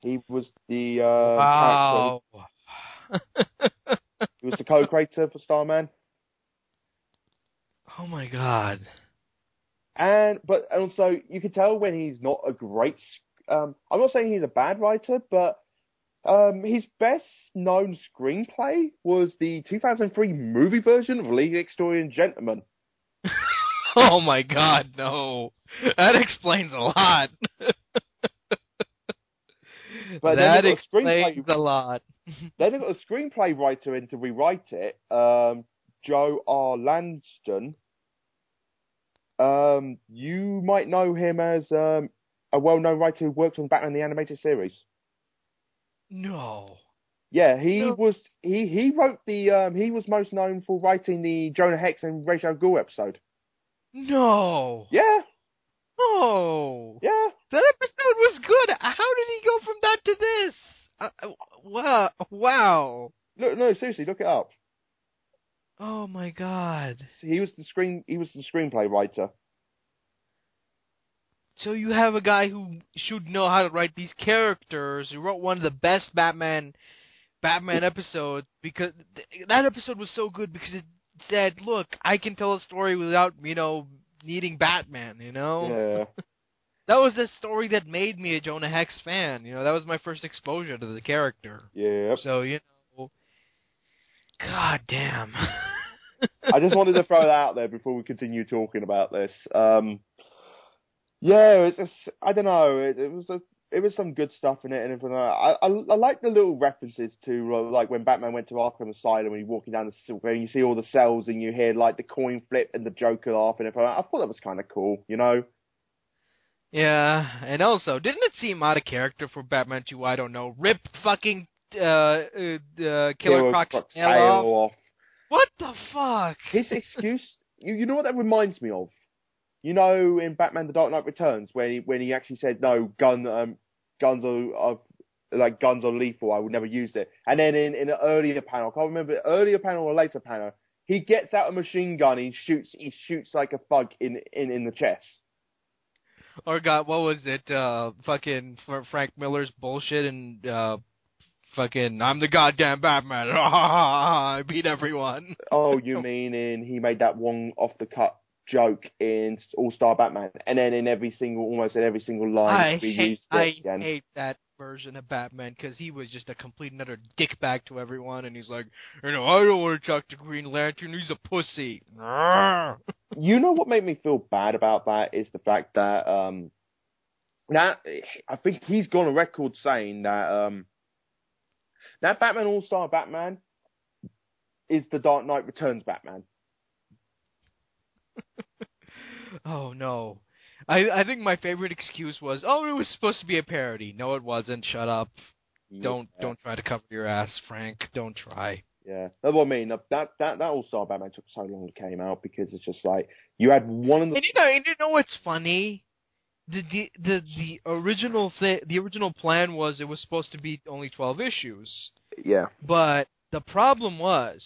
He was the uh, wow. he was the co-creator for Starman. oh my god. And but also you can tell when he's not a great. Um, I'm not saying he's a bad writer, but Um, his best known screenplay was the 2003 movie version of League Extraordinary Gentlemen. oh my god, no. That explains a lot. But that then they got a explains a lot. Then they got a screenplay writer in to rewrite it, um, Joe R. Lansdale. Um, you might know him as um, a well-known writer who worked on Batman the Animated Series. No. Yeah, he No. was he he wrote the um, he was most known for writing the Jonah Hex and Ra's al episode. No. Yeah, No. Yeah. That episode was good. How did he go from that to this? Uh, uh, wow. Wow. Look, no, seriously, look it up. Oh my god. He was the screen he was the screenplay writer. So you have a guy who should know how to write these characters. Who wrote one of the best Batman Batman episodes because th- that episode was so good because it said, "Look, I can tell a story without you know needing Batman." You know, Yeah. that was the story that made me a Jonah Hex fan. You know, that was my first exposure to the character. Yeah. So you know, god damn. I just wanted to throw that out there before we continue talking about this. Um, yeah, it's, it's I don't know. It, it was a it was some good stuff in it and everything. Like. I, I I like the little references to uh, like when Batman went to Arkham Asylum when you're walking down the s- where you see all the cells and you hear like the coin flip and the Joker laugh and everything. I thought that was kind of cool, you know. Yeah, and also, didn't it seem out of character for Batman to, I don't know, rip fucking uh, uh, uh Killer Croc's tail off? off. What the fuck? His excuse, you, you know what that reminds me of? You know, in Batman: The Dark Knight Returns, when he when he actually said, "No, gun, um, guns are, are like guns are lethal. I would never use it." And then in in an earlier panel, I can't remember earlier panel or later panel, he gets out a machine gun. He shoots. He shoots like a thug in in in the chest. Or got what was it? Uh, fucking Fr- Frank Miller's bullshit and uh, fucking I'm the goddamn Batman. I beat everyone. Oh, you mean in he made that one off the cut joke in All Star Batman, and then in every single, almost in every single line, I we hate used I again. hate that version of Batman because he was just a complete and utter dickbag to everyone, and he's like, you know, I don't want to talk to Green Lantern. He's a pussy. You know what made me feel bad about that is the fact that um that I think he's gone on record saying that um that Batman All Star Batman is the Dark Knight Returns Batman. Oh no. I I think my favorite excuse was, "Oh, it was supposed to be a parody." No, it wasn't. Shut up. Don't don't try to cover your ass, Frank. Don't try. Yeah, that's what I mean. Uh, that that that All Star Batman took so long to came out because it's just like you had one of the And you know, and you know what's funny? The the the the original thing, the original plan was it was supposed to be only twelve issues, yeah. but the problem was,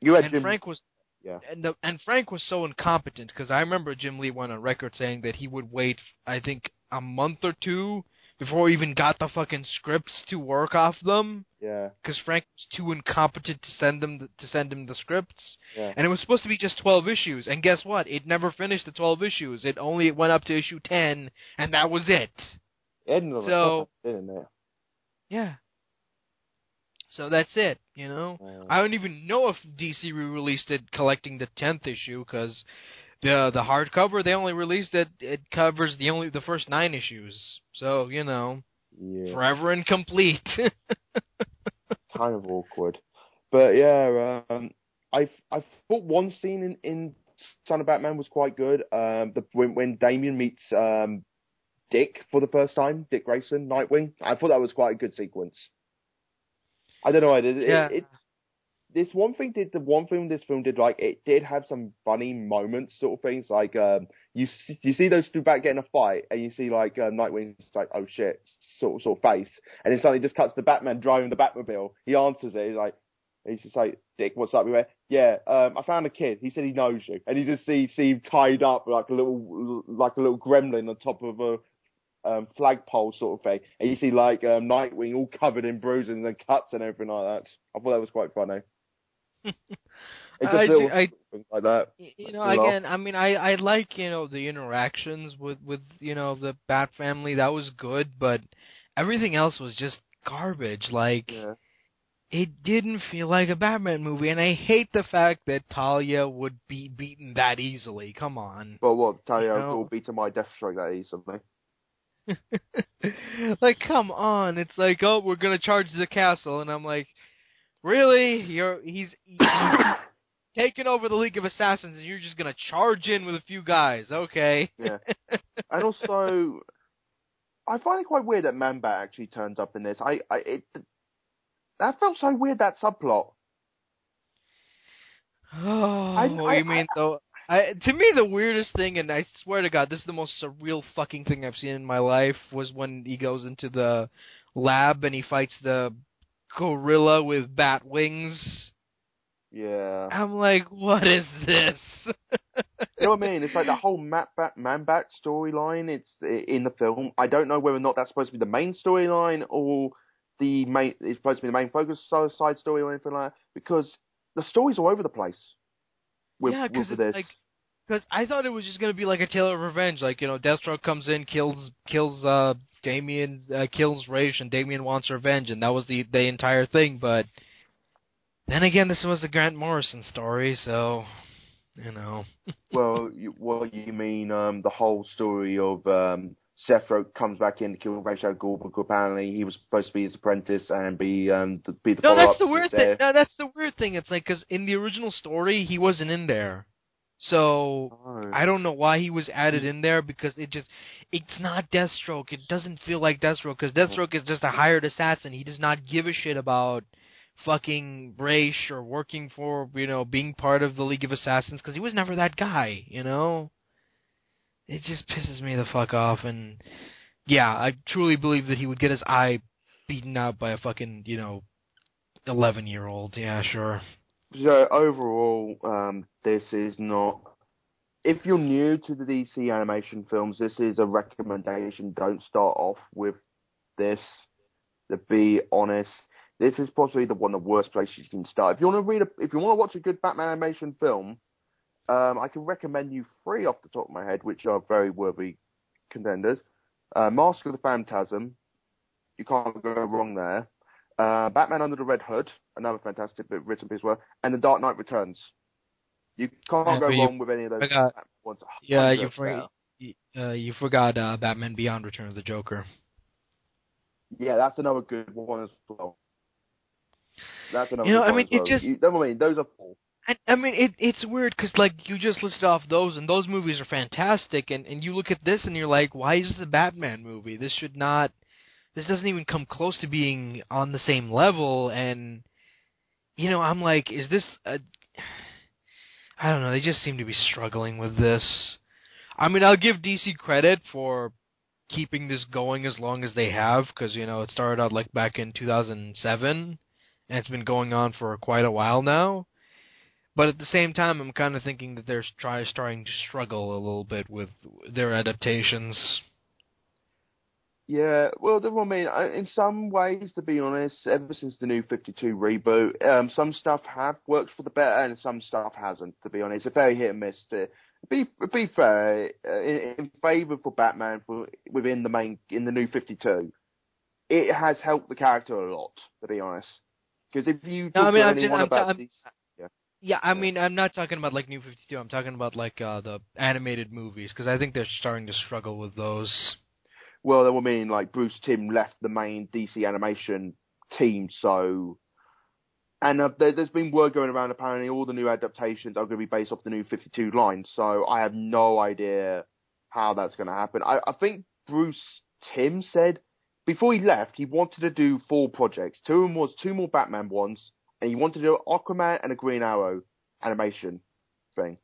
You had and Jim. Frank was Yeah. and the, and Frank was so incompetent because I remember Jim Lee went on record saying that he would wait, I think, a month or two before he even got the fucking scripts to work off them Yeah, because Frank was too incompetent to send them the, to send him the scripts. yeah. And it was supposed to be just 12 issues, and guess what? It never finished the 12 issues. It only went up to issue 10, and that was it. So- cliffhanger, didn't it? Yeah. So that's it, you know? Uh, I don't even know if DC re-released it collecting the 10th issue, because the the hardcover, they only released it, it covers the only the first nine issues. So, you know, yeah. forever incomplete. kind of awkward. But yeah, um, I I thought one scene in, in Son of Batman was quite good. Um, the when when Damian meets um Dick for the first time, Dick Grayson, Nightwing. I thought that was quite a good sequence. I don't know. I did. yeah. It, it, this one thing did the one thing this film did like it did have some funny moments, sort of things like um you you see those two back getting a fight, and you see like uh, Nightwing's like oh shit sort of sort of face, and then suddenly just cuts the Batman driving the Batmobile. He answers it, he's like he's just like Dick, what's up? We went yeah, um, I found a kid. He said he knows you, and you just see see him tied up like a little like a little gremlin on top of a um, flagpole sort of thing, and you see like um, Nightwing all covered in bruises and cuts and everything like that. I thought that was quite funny. I, do- I like that. You know Well- again i mean i i like you know the interactions with with you know the bat family that was good but everything else was just garbage. Like Yeah. it didn't feel like a Batman movie, and I hate the fact that Talia would be beaten that easily. Come on. But what, Talia You know- will beat my Deathstroke that easily. like, come on! It's like, oh, we're gonna charge the castle, and I'm like, really? You're he's, he's taking over the League of Assassins, and you're just gonna charge in with a few guys? Okay. Yeah. and also, I find it quite weird that Manbat actually turns up in this. I, I, it, that felt so weird that subplot. Oh, I- what I- you mean though? I, to me, the weirdest thing, and I swear to God, this is the most surreal fucking thing I've seen in my life, was when he goes into the lab and he fights the gorilla with bat wings. Yeah. I'm like, what is this? You know what I mean? It's like the whole Matt Bat, Manbat storyline. It's in the film. I don't know whether or not that's supposed to be the main storyline or the main. It's supposed to be the main focus so- side story or anything like that. Because the story's all over the place. With, yeah, because like, because I thought it was just gonna be like a tale of revenge, like you know, Deathstroke comes in, kills kills uh Damian, uh, kills Ra's, and Damian wants revenge, and that was the the entire thing. But then again, this was the Grant Morrison story, so you know. well, you, what you mean? Um, the whole story of um, Seth comes back in to kill Ra's al Ghul because apparently he was supposed to be his apprentice and be um the, be the No, that's the weird thing. No, that's the weird thing. It's like because in the original story, he wasn't in there, so Oh. I don't know why he was added hmm. in there because it just it's not Deathstroke. It doesn't feel like Deathstroke because Deathstroke is just a hired assassin. He does not give a shit about fucking Ra's or working for you know being part of the League of Assassins because he was never that guy. You know, it just pisses me the fuck off. And yeah, I truly believe that he would get his eye beaten out by a fucking you know eleven year old. Yeah, sure. So overall, um, this is not. If you're new to the DC animation films, this is a recommendation. Don't start off with this. To be honest, this is possibly the one of the worst places you can start. If you want to read, a, if you want to watch a good Batman animation film, um, I can recommend you three off the top of my head, which are very worthy contenders. Uh, Mask of the Phantasm, you can't go wrong there. Uh, Batman Under the Red Hood, another fantastic bit written piece of work, and The Dark Knight Returns. You can't Yeah, go you wrong with any of those forgot- ones. Yeah, you 100%. forgot. Uh, you forgot uh, Batman Beyond: Return of the Joker. Yeah, that's another good one as well. That's another. You know, I one mean, as well. it just- You know what I mean? Those are four. I, I mean, it, it's weird because like you just listed off those, and those movies are fantastic, and and you look at this and you're like, why is this a Batman movie? This should not. This doesn't even come close to being on the same level, and you know, I'm like, is this? A, I don't know. They just seem to be struggling with this. I mean, I'll give DC credit for keeping this going as long as they have, because you know it started out like back in 2007, and it's been going on for quite a while now. But at the same time, I'm kind of thinking that they're try, starting to struggle a little bit with their adaptations. Yeah, well, I mean, in some ways, to be honest, ever since the new 52 reboot, um, some stuff have worked for the better and some stuff hasn't, to be honest. It's a very hit and miss. To be, be fair, uh, in, in favour for Batman for within the main, in the new 52, it has helped the character a lot, to be honest. Because if you No, I mean, I'm just- I'm ta- I'm- these, Yeah, I Yeah. mean, I'm not talking about like New 52. I'm talking about like uh, the animated movies because I think they're starting to struggle with those. Well, I mean, like Bruce Timm left the main DC animation team, so and uh, there, there's been word going around apparently all the new adaptations are going to be based off the new 52 line. So I have no idea how that's going to happen. I, I think Bruce Timm said before he left he wanted to do four projects. Two of them was two more Batman ones, and he wanted to do Aquaman and a Green Arrow animation thing.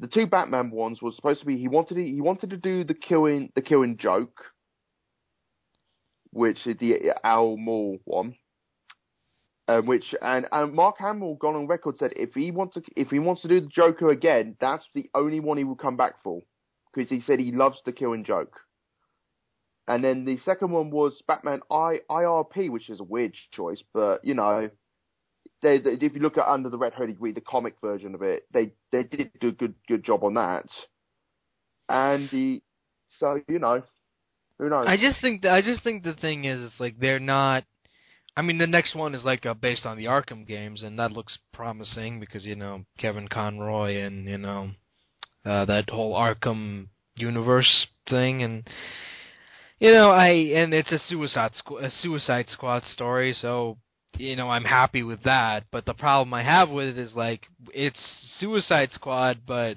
The two Batman ones was supposed to be he wanted to, he wanted to do the killing the killing joke, which is the Al Moore one. Um, which and, and Mark Hamill gone on record said if he wants to if he wants to do the Joker again, that's the only one he will come back for because he said he loves the killing joke. And then the second one was Batman I IRP, which is a weird choice, but you know, they, they, if you look at Under the Red Hood, read the comic version of it. They they did do a good good job on that. And the so you know, who knows? I just think I just think the thing is, it's like they're not I mean, the next one is like uh, based on the Arkham games, and that looks promising because you know Kevin Conroy and you know uh, that whole Arkham universe thing, and you know I and it's a Suicide Squ- a Suicide Squad story, so you know I'm happy with that. But the problem I have with it is like it's Suicide Squad, but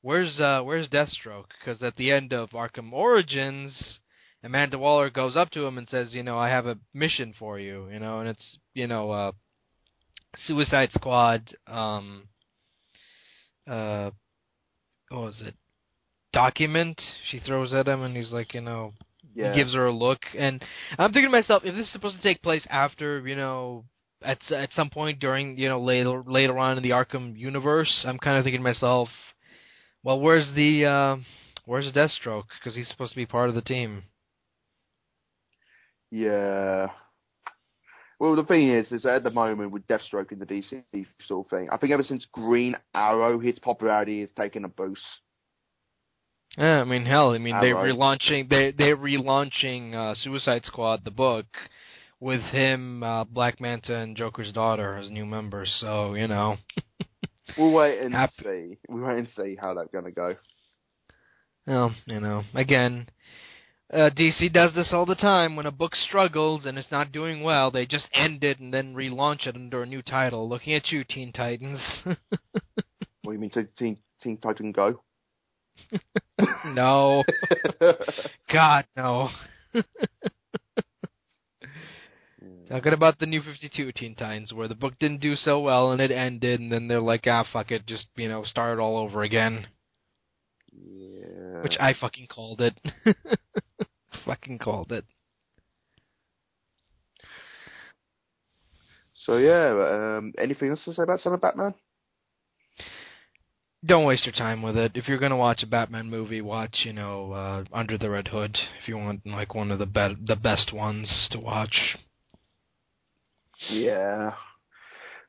where's uh where's Deathstroke? Because at the end of Arkham Origins Amanda Waller goes up to him and says, you know, I have a mission for you, you know, and it's, you know, uh, Suicide Squad, um, uh, what was it? Document she throws at him, and he's like, you know, Yeah. he gives her a look, and I'm thinking to myself, if this is supposed to take place after, you know, at at some point during, you know, later later on in the Arkham universe, I'm kind of thinking to myself, well, where's the uh, where's Deathstroke? Because he's supposed to be part of the team. Yeah. Well, the thing is, is at the moment with Deathstroke in the DC sort of thing, I think ever since Green Arrow, his popularity has taken a boost. Yeah, I mean, hell, I mean, they're relaunching they they're relaunching uh, Suicide Squad, the book, with him, uh, Black Manta, and Joker's daughter as new members. So you know, We'll wait and see. We'll wait and see how that's going to go. well, you know, again, uh, DC does this all the time. When a book struggles and it's not doing well, they just end it and then relaunch it under a new title. Looking at you, Teen Titans. What do you mean, Teen, Teen, Titan Go? no, God, no. Talking about the new 52 Teen Titans, where the book didn't do so well and it ended, and then they're like, ah, fuck it, just, you know, start it all over again. Yeah. Which I fucking called it. fucking called it. So yeah, um, anything else to say about Son of Batman? Don't waste your time with it. If you're gonna watch a Batman movie, watch, you know, uh, Under the Red Hood. If you want, like, one of the be- the best ones to watch. Yeah,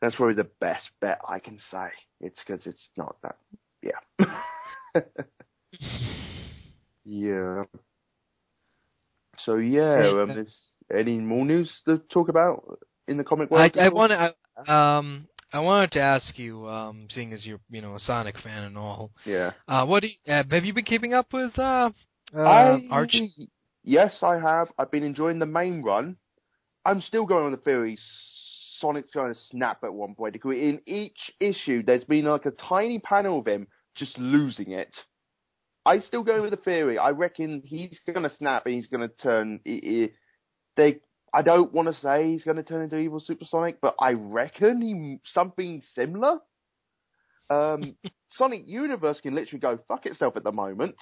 that's probably the best bet I can say. It's because it's not that. Yeah. yeah. So yeah, um, uh, is any more news to talk about in the comic I, world? I want to, um, I wanted to ask you, um, seeing as you're, you know, a Sonic fan and all, Yeah. uh, what do you, uh, have you been keeping up with, uh, uh, I Archie? yes, I have. I've been enjoying the main run. I'm still going on the theory Sonic's going to snap at one point. Because in each issue, there's been like a tiny panel of him just losing it. I still go with the theory. I reckon he's going to snap and he's going to turn. he- he- They. I don't want to say he's going to turn into evil Supersonic, but I reckon he something similar. Um, Sonic Universe can literally go fuck itself at the moment.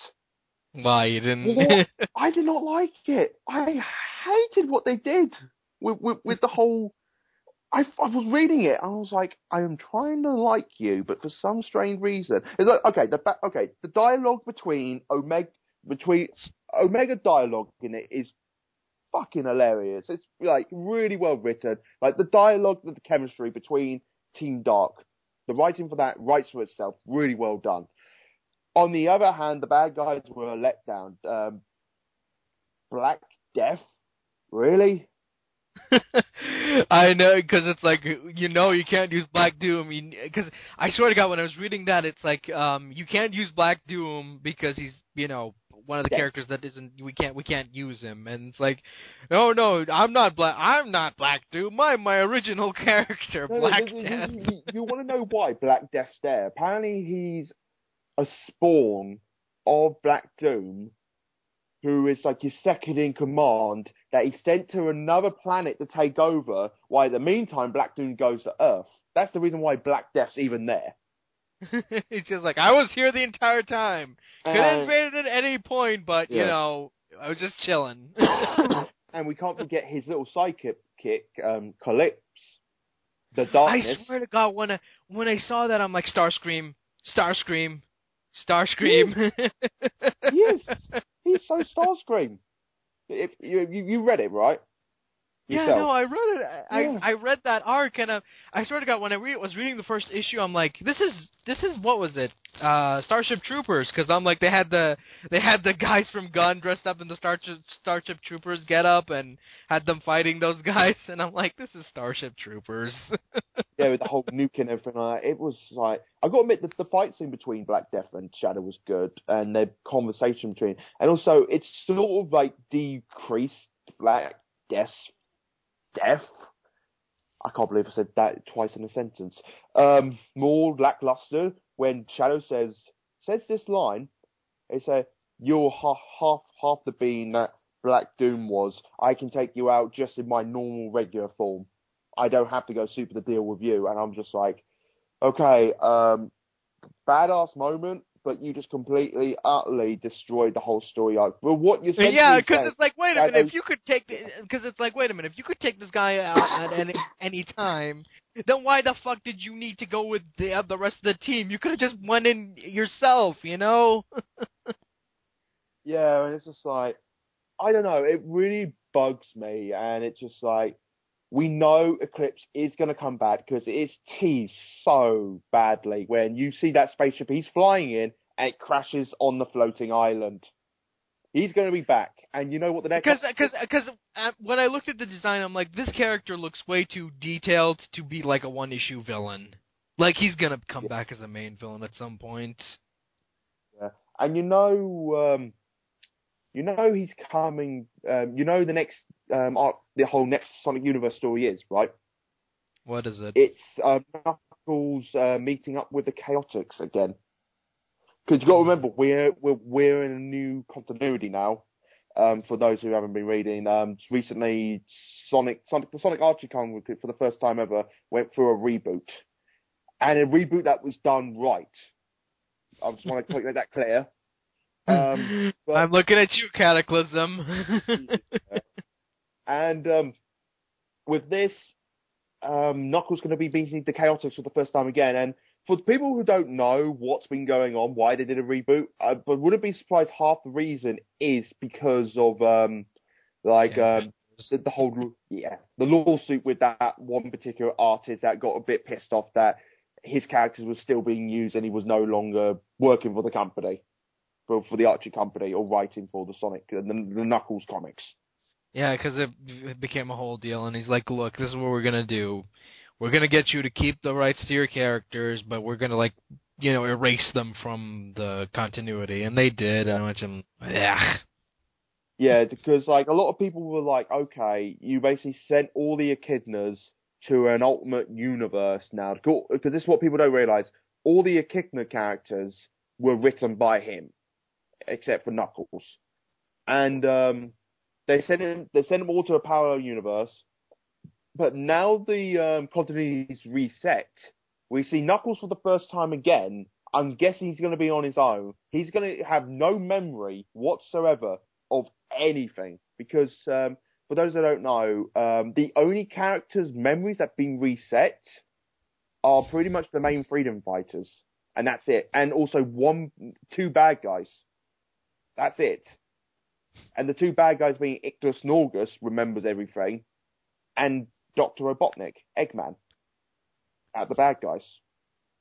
Why you didn't? I did not like it. I hated what they did with with, with the whole. I, I was reading it and I was like, I am trying to like you, but for some strange reason, it's like okay, the ba- okay, the dialogue between Omega between Omega dialogue in it is fucking hilarious. It's like really well written. Like the dialogue, the chemistry between Team Dark, the writing for that writes for itself. Really well done. On the other hand, the bad guys were a letdown. Um, Black Death, really? I know, because it's like you know you can't use Black Doom. Because I swear to God, when I was reading that, it's like um you can't use Black Doom because he's you know one of the Yes. characters that isn't we can't we can't use him, and it's like no no I'm not Black I'm not Black Doom I'm my original character No, no, Black you- you- Death. You, you want to know why Black Death's there? Apparently, he's a spawn of Black Doom, who is like his second in command that he sent to another planet to take over. While in the meantime, Black Doom goes to Earth. That's the reason why Black Death's even there. it's just like I was here the entire time. Could have invaded at any point, but you know I was just chilling. and we can't forget his little sidekick, kick, um, Calypse, the I swear to God, when I when I saw that, I'm like Starscream, Starscream, Starscream. He is. He's so Starscream. If you, you you read it right? Yeah, yourself. no, I read it. I Yeah. I read that arc, and uh, I swear to God, when I re- was reading the first issue, I'm like, this is this is what was it? Uh, Starship Troopers, because I'm like, they had the they had the guys from Gun dressed up in the Starship Starship Troopers get up and had them fighting those guys, and I'm like, this is Starship Troopers. yeah, with the whole nuke and everything like that. It was like I got to admit that the fight scene between Black Death and Shadow was good, and their conversation between, and also it's sort of like decreased Black Death's death. I can't believe I said that twice in a sentence. Um, more lackluster when Shadow says says this line. They say, "You're half half half the being that Black Doom was. I can take you out just in my normal regular form." I don't have to go super the deal with you. And I'm just like, okay, um, badass moment, but you just completely, utterly destroyed the whole story arc. But what you're essentially yeah, because it's like, wait a minute, if you could take, because it's like, wait a minute, if you could take this guy out at any any time, then why the fuck did you need to go with the uh, the rest of the team? You could have just went in yourself, you know? yeah, and it's just like, I don't know, it really bugs me, and it's just like, we know Eclipse is going to come back because it is teased so badly when you see that spaceship he's flying in and it crashes on the floating island. He's going to be back, and you know what the next Because because because uh, when I looked at the design, I'm like, this character looks way too detailed to be like a one issue villain. Like he's gonna come Yeah. back as a main villain at some point. Yeah, And you know, um, you know he's coming. Um, you know the next um, the whole next Sonic Universe story is right. What is it? It's um, Knuckles uh, meeting up with the Chaotix again. Because you got to remember, we're we're we're in a new continuity now. Um, for those who haven't been reading, um, recently Sonic Sonic the Sonic Archie comic for the first time ever went through a reboot, and a reboot that was done right. I just want to make that clear. Um, but- I'm looking at you, Cataclysm. And um, with this, um, Knuckles going to be beating the Chaotix for the first time again. And for the people who don't know what's been going on, why they did a reboot, I but wouldn't be surprised half the reason is because of um, like Yeah. um, the, the whole yeah the lawsuit with that one particular artist that got a bit pissed off that his characters were still being used and he was no longer working for the company. For, for the Archie company or writing for the Sonic the, the Knuckles comics. Yeah, because it, it became a whole deal, and he's like, "Look, this is what we're gonna do. We're gonna get you to keep the rights to your characters, but we're gonna like, you know, erase them from the continuity." And they did, and I went, "Yeah, Yeah, because like a lot of people were like, okay, you basically sent all the echidnas to an ultimate universe now. Because this is what people don't realize. All the echidna characters were written by him, except for Knuckles. And um, they sent him, they sent them all to a parallel universe. But now the um, is reset. We see Knuckles for the first time again. I'm guessing he's going to be on his own. He's going to have no memory whatsoever of anything because um, for those that don't know, um, the only characters' memories that've been reset are pretty much the main freedom fighters, and that's it. And also one, two bad guys. That's it. And the two bad guys being Ixis Naugus remembers everything, and Doctor Robotnik, Eggman. Are the bad guys.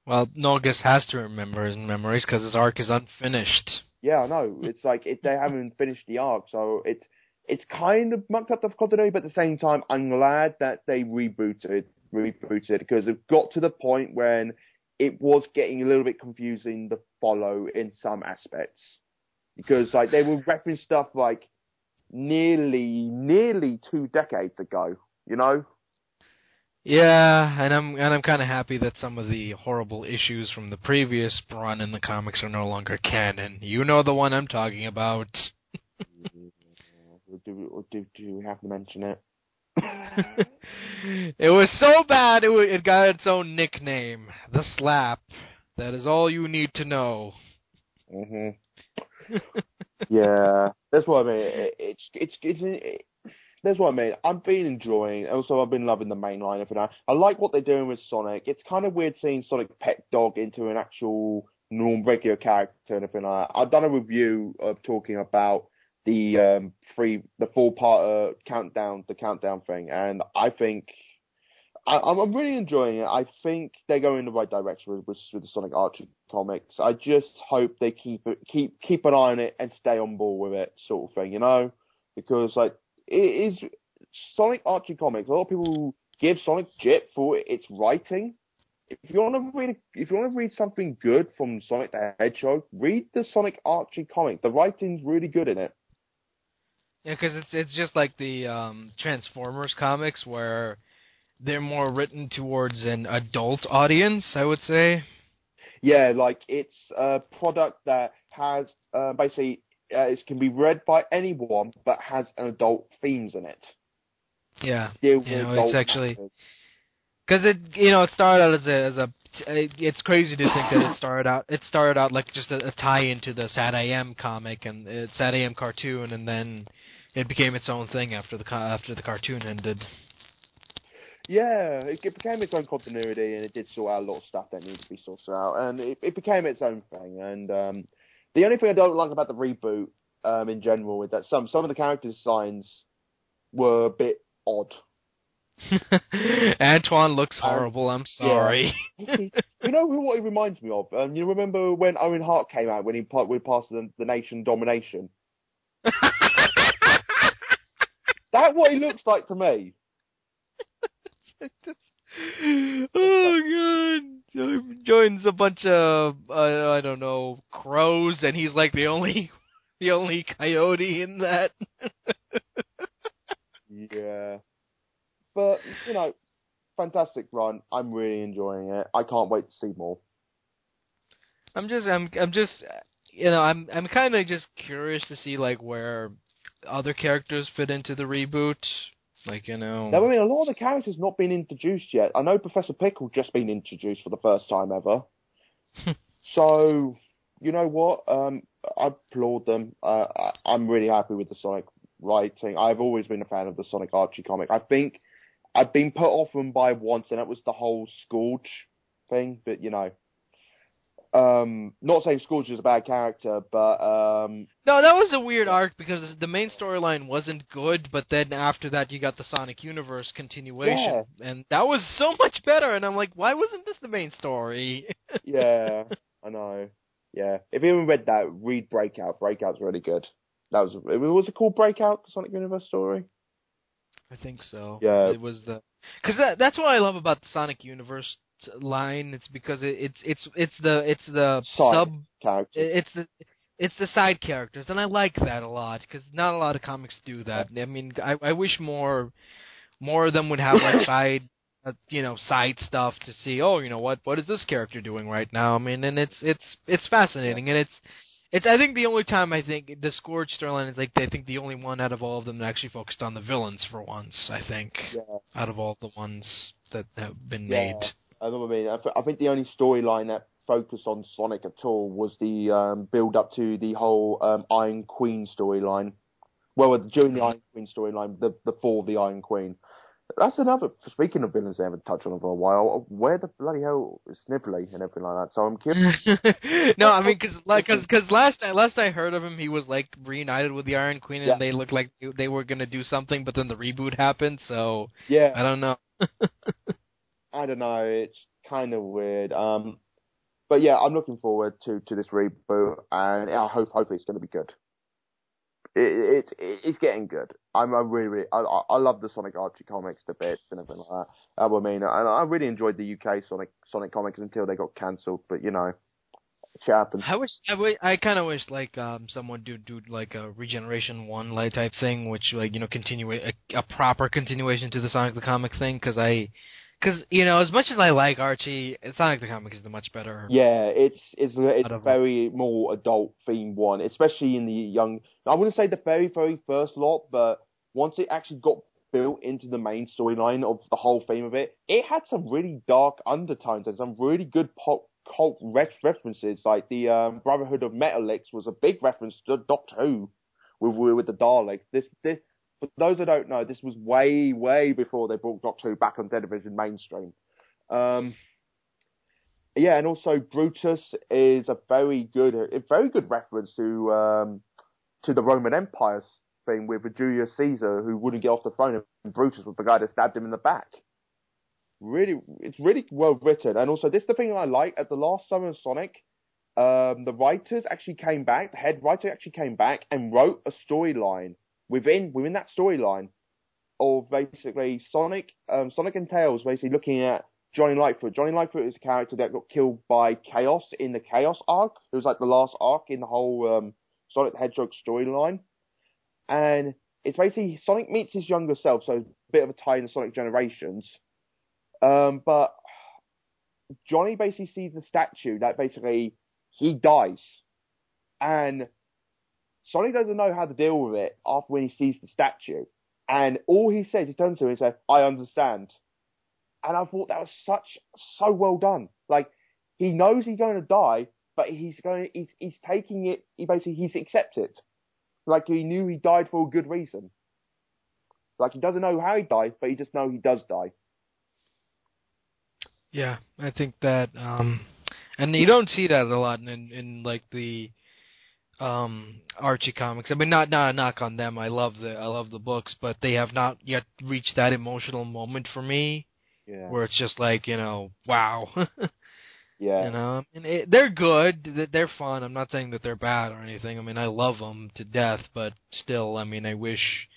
well, Norgus has to remember his memories because his arc is unfinished." Yeah, I know. It's like it, they haven't finished the arc, so it's it's kind of mucked up the continuity, but at the same time, I'm glad that they rebooted rebooted because it got to the point when it was getting a little bit confusing to follow in some aspects because like they were referencing stuff like nearly nearly two decades ago, you know. Yeah, and I'm and I'm kind of happy that some of the horrible issues from the previous run in the comics are no longer canon. You know the one I'm talking about. do, or do, do we have to mention it? it was so bad it it got its own nickname, the Slap. That is all you need to know. hmm yeah, that's what I mean. It, it's it's it's. It, that's what I mean. I've been enjoying. Also, I've been loving the main line of it. I like what they're doing with Sonic. It's kind of weird seeing Sonic pet dog into an actual normal regular character and everything like that. I've done a review of talking about the um, three, the four part uh, countdown, the countdown thing, and I think I, I'm really enjoying it. I think they're going in the right direction with, with, with the Sonic Archie comics. I just hope they keep it, keep keep an eye on it and stay on board with it, sort of thing, you know, because like it is Sonic Archie comics. A lot of people give Sonic jip for its writing. If you want to read, if you want to read something good from Sonic the Hedgehog, read the Sonic Archie comic. The writing's really good in it. Yeah, because it's it's just like the um, Transformers comics where they're more written towards an adult audience, I would say. Yeah, like it's a product that has uh, basically uh, it can be read by anyone, but has an adult themes in it. Yeah, you know, it's actually because it you know it started out as a as a it's crazy to think that it started out it started out like just a, a tie into the SatAM comic and uh, SatAM cartoon, and then it became its own thing after the after the cartoon ended. Yeah, it, it became its own continuity, and it did sort out a lot of stuff that needed to be sorted out, and it, it became its own thing. And um, the only thing I don't like about the reboot, um, in general, is that some some of the character designs were a bit odd. Antoine looks Um, horrible. I'm sorry. you know who- what he reminds me of? Um, you remember when Owen Hart came out when he he passed the, the nation domination? That's what he looks like to me. oh god! Joins a bunch of uh, I don't know crows, and he's like the only the only coyote in that. Yeah. But, you know, fantastic run. I'm really enjoying it. I can't wait to see more. I'm just I'm I'm just you know I'm I'm kind of just curious to see like where other characters fit into the reboot. Like you know. Now, I mean, a lot of the characters not been introduced yet. I know Professor Pickle just been introduced for the first time ever. so, you know what? Um, I applaud them. Uh, I, I'm really happy with the Sonic writing. I've always been a fan of the Sonic Archie comic. I think I've been put off them by once, and that was the whole Scourge thing. But you know, um, not saying Scourge is a bad character, but um, No, that was a weird arc because the main storyline wasn't good, but then after that you got the Sonic Universe continuation, and that was so much better. And I'm like, why wasn't this the main story? yeah, I know. Yeah, if you haven't read that, read Breakout. Breakout's really good. That was it was it called Breakout, the Sonic Universe story? I think so. Yeah. it was the because that that's what I love about the Sonic Universe t- line. It's because it, it's it's it's the it's the Side sub Character. it's the it's the side characters, and I like that a lot because not a lot of comics do that. I mean, I I wish more more of them would have like side. Uh, you know, side stuff to see. Oh, you know what? What is this character doing right now? I mean, and it's it's it's fascinating, and it's it's. I think the only time I think the Scourge storyline is like I think the only one out of all of them that actually focused on the villains for once. I think Yeah. out of all the ones that have been Yeah. made. I know what I mean. I, th- I think the only storyline that focused on Sonic at all was the um, build up to the whole um, Iron Queen storyline. Well, during the Iron Queen storyline, the the fall of the Iron Queen. That's another. Speaking of villains, they haven't touched on for a while. Where the bloody hell is Snively and everything like that? So I'm curious. no, I mean, because like, cause, cause last I last I heard of him, he was like reunited with the Iron Queen, and Yeah. they looked like they were gonna do something, but then the reboot happened. So yeah, I don't know. I don't know. It's kind of weird. Um, but yeah, I'm looking forward to to this reboot, and I hope hopefully it's going to be good. It, it, it it's getting good. I'm, I'm really, really I, I I love the Sonic Archie comics, the bits and everything like that. I mean, and I really enjoyed the UK Sonic Sonic comics until they got cancelled. But you know, shit happens. I wish I, I kind of wish like um someone do do like a regeneration one like type thing, which like you know continue a, a proper continuation to the Sonic the Comic thing, because I. Because you know, as much as I like Archie, Sonic the Comic is the much better. Yeah, it's it's it's of- very more adult themed one, especially in the young. I wouldn't say the very very first lot, but once it actually got built into the main storyline of the whole theme of it, it had some really dark undertones and some really good pop cult re- references. Like the um, Brotherhood of Metallix was a big reference to Doctor Who with with the Daleks. This this. For those that don't know, this was way, way before they brought Doctor Who back on television mainstream. Um, yeah, and also Brutus is a very good, a very good reference to um, to the Roman Empire thing with Julius Caesar who wouldn't get off the throne and Brutus was the guy that stabbed him in the back. Really, it's really well written. And also, this is the thing I like. At the last Summer of Sonic, um, the writers actually came back, the head writer actually came back and wrote a storyline within within that storyline of basically Sonic, um, Sonic and Tails basically looking at Johnny Lightfoot. Johnny Lightfoot is a character that got killed by Chaos in the Chaos arc. It was like the last arc in the whole um, Sonic the Hedgehog storyline. And it's basically Sonic meets his younger self, so a bit of a tie in the Sonic Generations. Um, but Johnny basically sees the statue that basically he dies. And Sonic doesn't know how to deal with it after when he sees the statue. And all he says, he turns to him and says, I understand. And I thought that was such, so well done. Like, he knows he's going to die, but he's going, he's, he's taking it, he basically, he's accepted. It like, he knew he died for a good reason. Like, he doesn't know how he died, but he just knows he does die. Yeah, I think that, um, and you don't see that a lot in, in like the, um Archie comics. I mean, not not a knock on them. I love the I love the books, but they have not yet reached that emotional moment for me, yeah. where it's just like you know, wow. yeah. You know, and it, they're good. They're fun. I'm not saying that they're bad or anything. I mean, I love them to death, but still, I mean, I wish,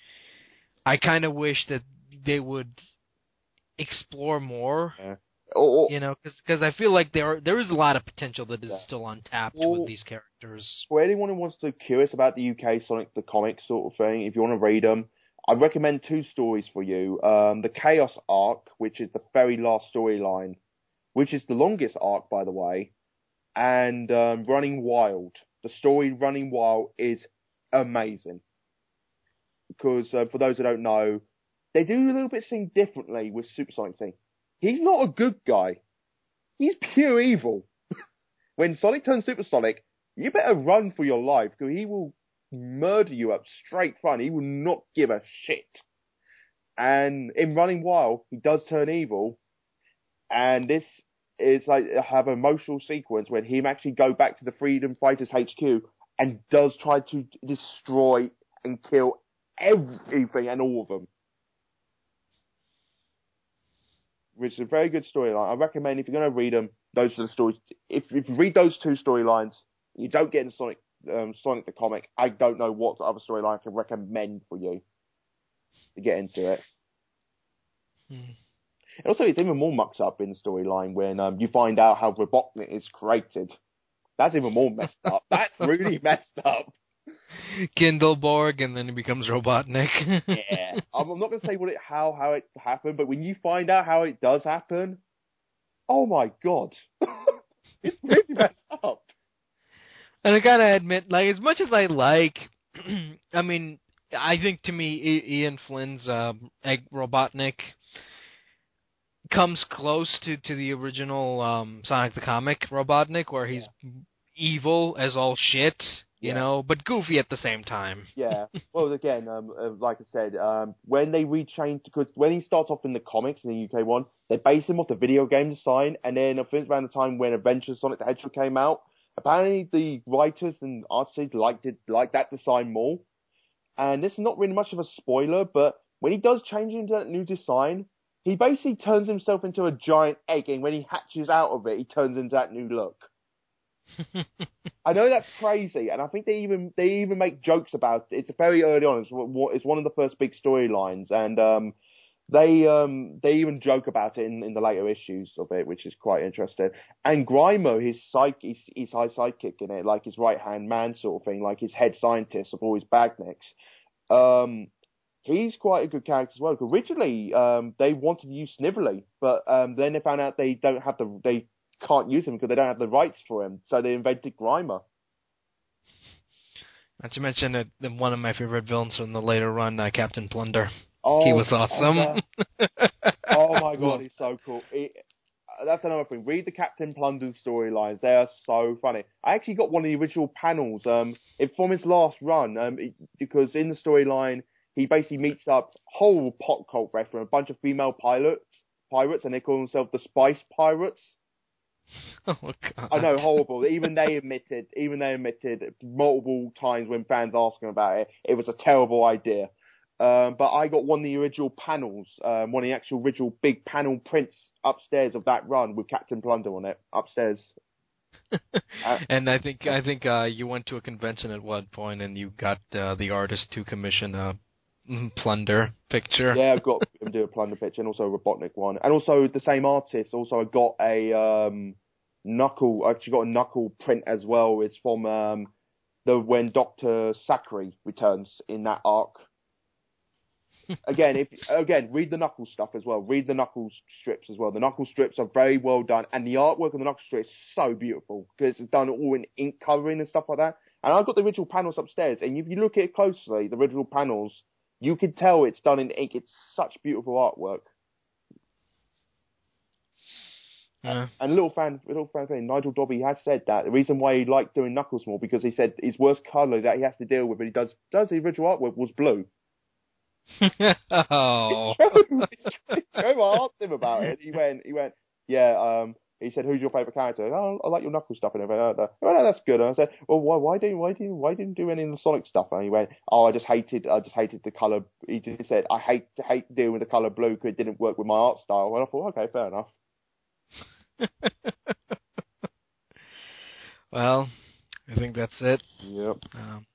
I kind of wish that they would explore more. Yeah. Oh, you know, because I feel like there are, there is a lot of potential that is Yeah. still untapped Well, with these characters. For anyone who wants to curious about the UK Sonic the Comic sort of thing, if you want to read them, I recommend two stories for you. Um, the Chaos arc, which is the very last storyline, which is the longest arc, by the way, and um, Running Wild. The story Running Wild is amazing because uh, for those who don't know, they do a little bit thing differently with Super Sonic thing. He's not a good guy. He's pure evil. when Sonic turns Super Sonic, you better run for your life because he will murder you up straight front. He will not give a shit. And in Running Wild, he does turn evil. And this is like have an emotional sequence when him actually go back to the Freedom Fighters HQ and does try to destroy and kill everything and all of them. Which is a very good storyline. I recommend if you're going to read them, those are the stories. If, if you read those two storylines, you don't get in Sonic um, Sonic the comic. I don't know what other storyline I can recommend for you to get into it. Hmm. And also, it's even more mucked up in the storyline when um, you find out how Robotnik is created. That's even more messed up. That's really messed up. Kintobor, and then he becomes Robotnik. Yeah, I'm, I'm not going to say what it, how how it happened, but when you find out how it does happen, oh my god, it's really messed up. And I gotta admit, like as much as I like, I mean, I think to me, I- Ian Flynn's uh, Egg Robotnik comes close to to the original um, Sonic the Comic Robotnik, where he's evil as all shit, you Yeah. know, but goofy at the same time. Yeah. Well, again, um, uh, like I said, um, when they rechanged, because when he starts off in the comics in the UK one, they base him off the video game design, and then I think around the time when Adventures Sonic the Hedgehog came out, apparently the writers and artists liked it, liked that design more. And this is not really much of a spoiler, but when he does change into that new design, he basically turns himself into a giant egg, and when he hatches out of it, he turns into that new look. I know that's crazy, and I think they even they even make jokes about it. It's very early on. It's, one- it's one of the first big storylines, and um, they um, they even joke about it in, in the later issues of it, which is quite interesting. And Grimer, his psych, his, his high sidekick in it, like his right hand man sort of thing, like his head scientist of all his badniks. Um, he's quite a good character as well. Originally, um, they wanted to use Snively, but um, then they found out they don't have the they can't use him because they don't have the rights for him, so they invented Grimer. Not to mention that one of my favorite villains from the later run, uh, Captain Plunder. Oh, he was awesome. oh my god, he's so cool. He, that's another thing. Read the Captain Plunder's storylines; they are so funny. I actually got one of the original panels um, from his last run um, it- because in the storyline he basically meets up whole pop cult reference, a bunch of female pilots, pirates, and they call themselves the Spice Pirates. Oh god. I know, horrible. even they admitted, even they admitted multiple times when fans asked them about it, it was a terrible idea. Um, but I got one of the original panels, um, one of the actual original big panel prints upstairs of that run with Captain Plunder on it upstairs. Uh, and I think I think uh, you went to a convention at one point and you got uh, the artist to commission a plunder picture. Yeah, I've got him do a plunder picture and also a Robotnik one, and also the same artist. Also, I got a um, knuckle. I actually got a knuckle print as well. It's from um, the when Doctor Zachary returns in that arc. Again, if again, read the knuckle stuff as well. Read the knuckle strips as well. The knuckle strips are very well done, and the artwork on the knuckle strips is so beautiful because it's done all in ink coloring and stuff like that. And I've got the original panels upstairs, and if you look at it closely, the original panels, you can tell it's done in ink. It's such beautiful artwork. Yeah. And a little fan, little fan thing, Nigel Dobbyn has said that the reason why he liked doing Knuckles more because he said his worst colour that he has to deal with when he does does the original artwork was blue. Oh. Joe asked him about it. He went, he went, yeah. Um, he said, "Who's your favourite character?" Oh, I like your Knuckles stuff and everything. Oh, that's good. And I said, "Well, why, why didn't, why didn't, why didn't you do any of the Sonic stuff?" And he went, "Oh, I just hated, I just hated the colour." He just said, "I hate, hate dealing with the colour blue because it didn't work with my art style." And I thought, okay, fair enough. well, I think that's it. Yep. Um,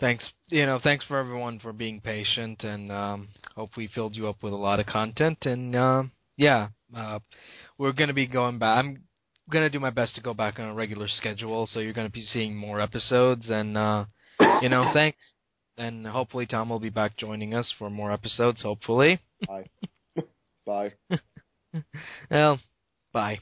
thanks, you know, thanks for everyone for being patient, and um, hope we filled you up with a lot of content. And uh, yeah, uh, we're gonna be going back. I'm gonna do my best to go back on a regular schedule, so you're gonna be seeing more episodes. And uh, you know, thanks. And hopefully Tom will be back joining us for more episodes. Hopefully. Bye. Bye. well, bye.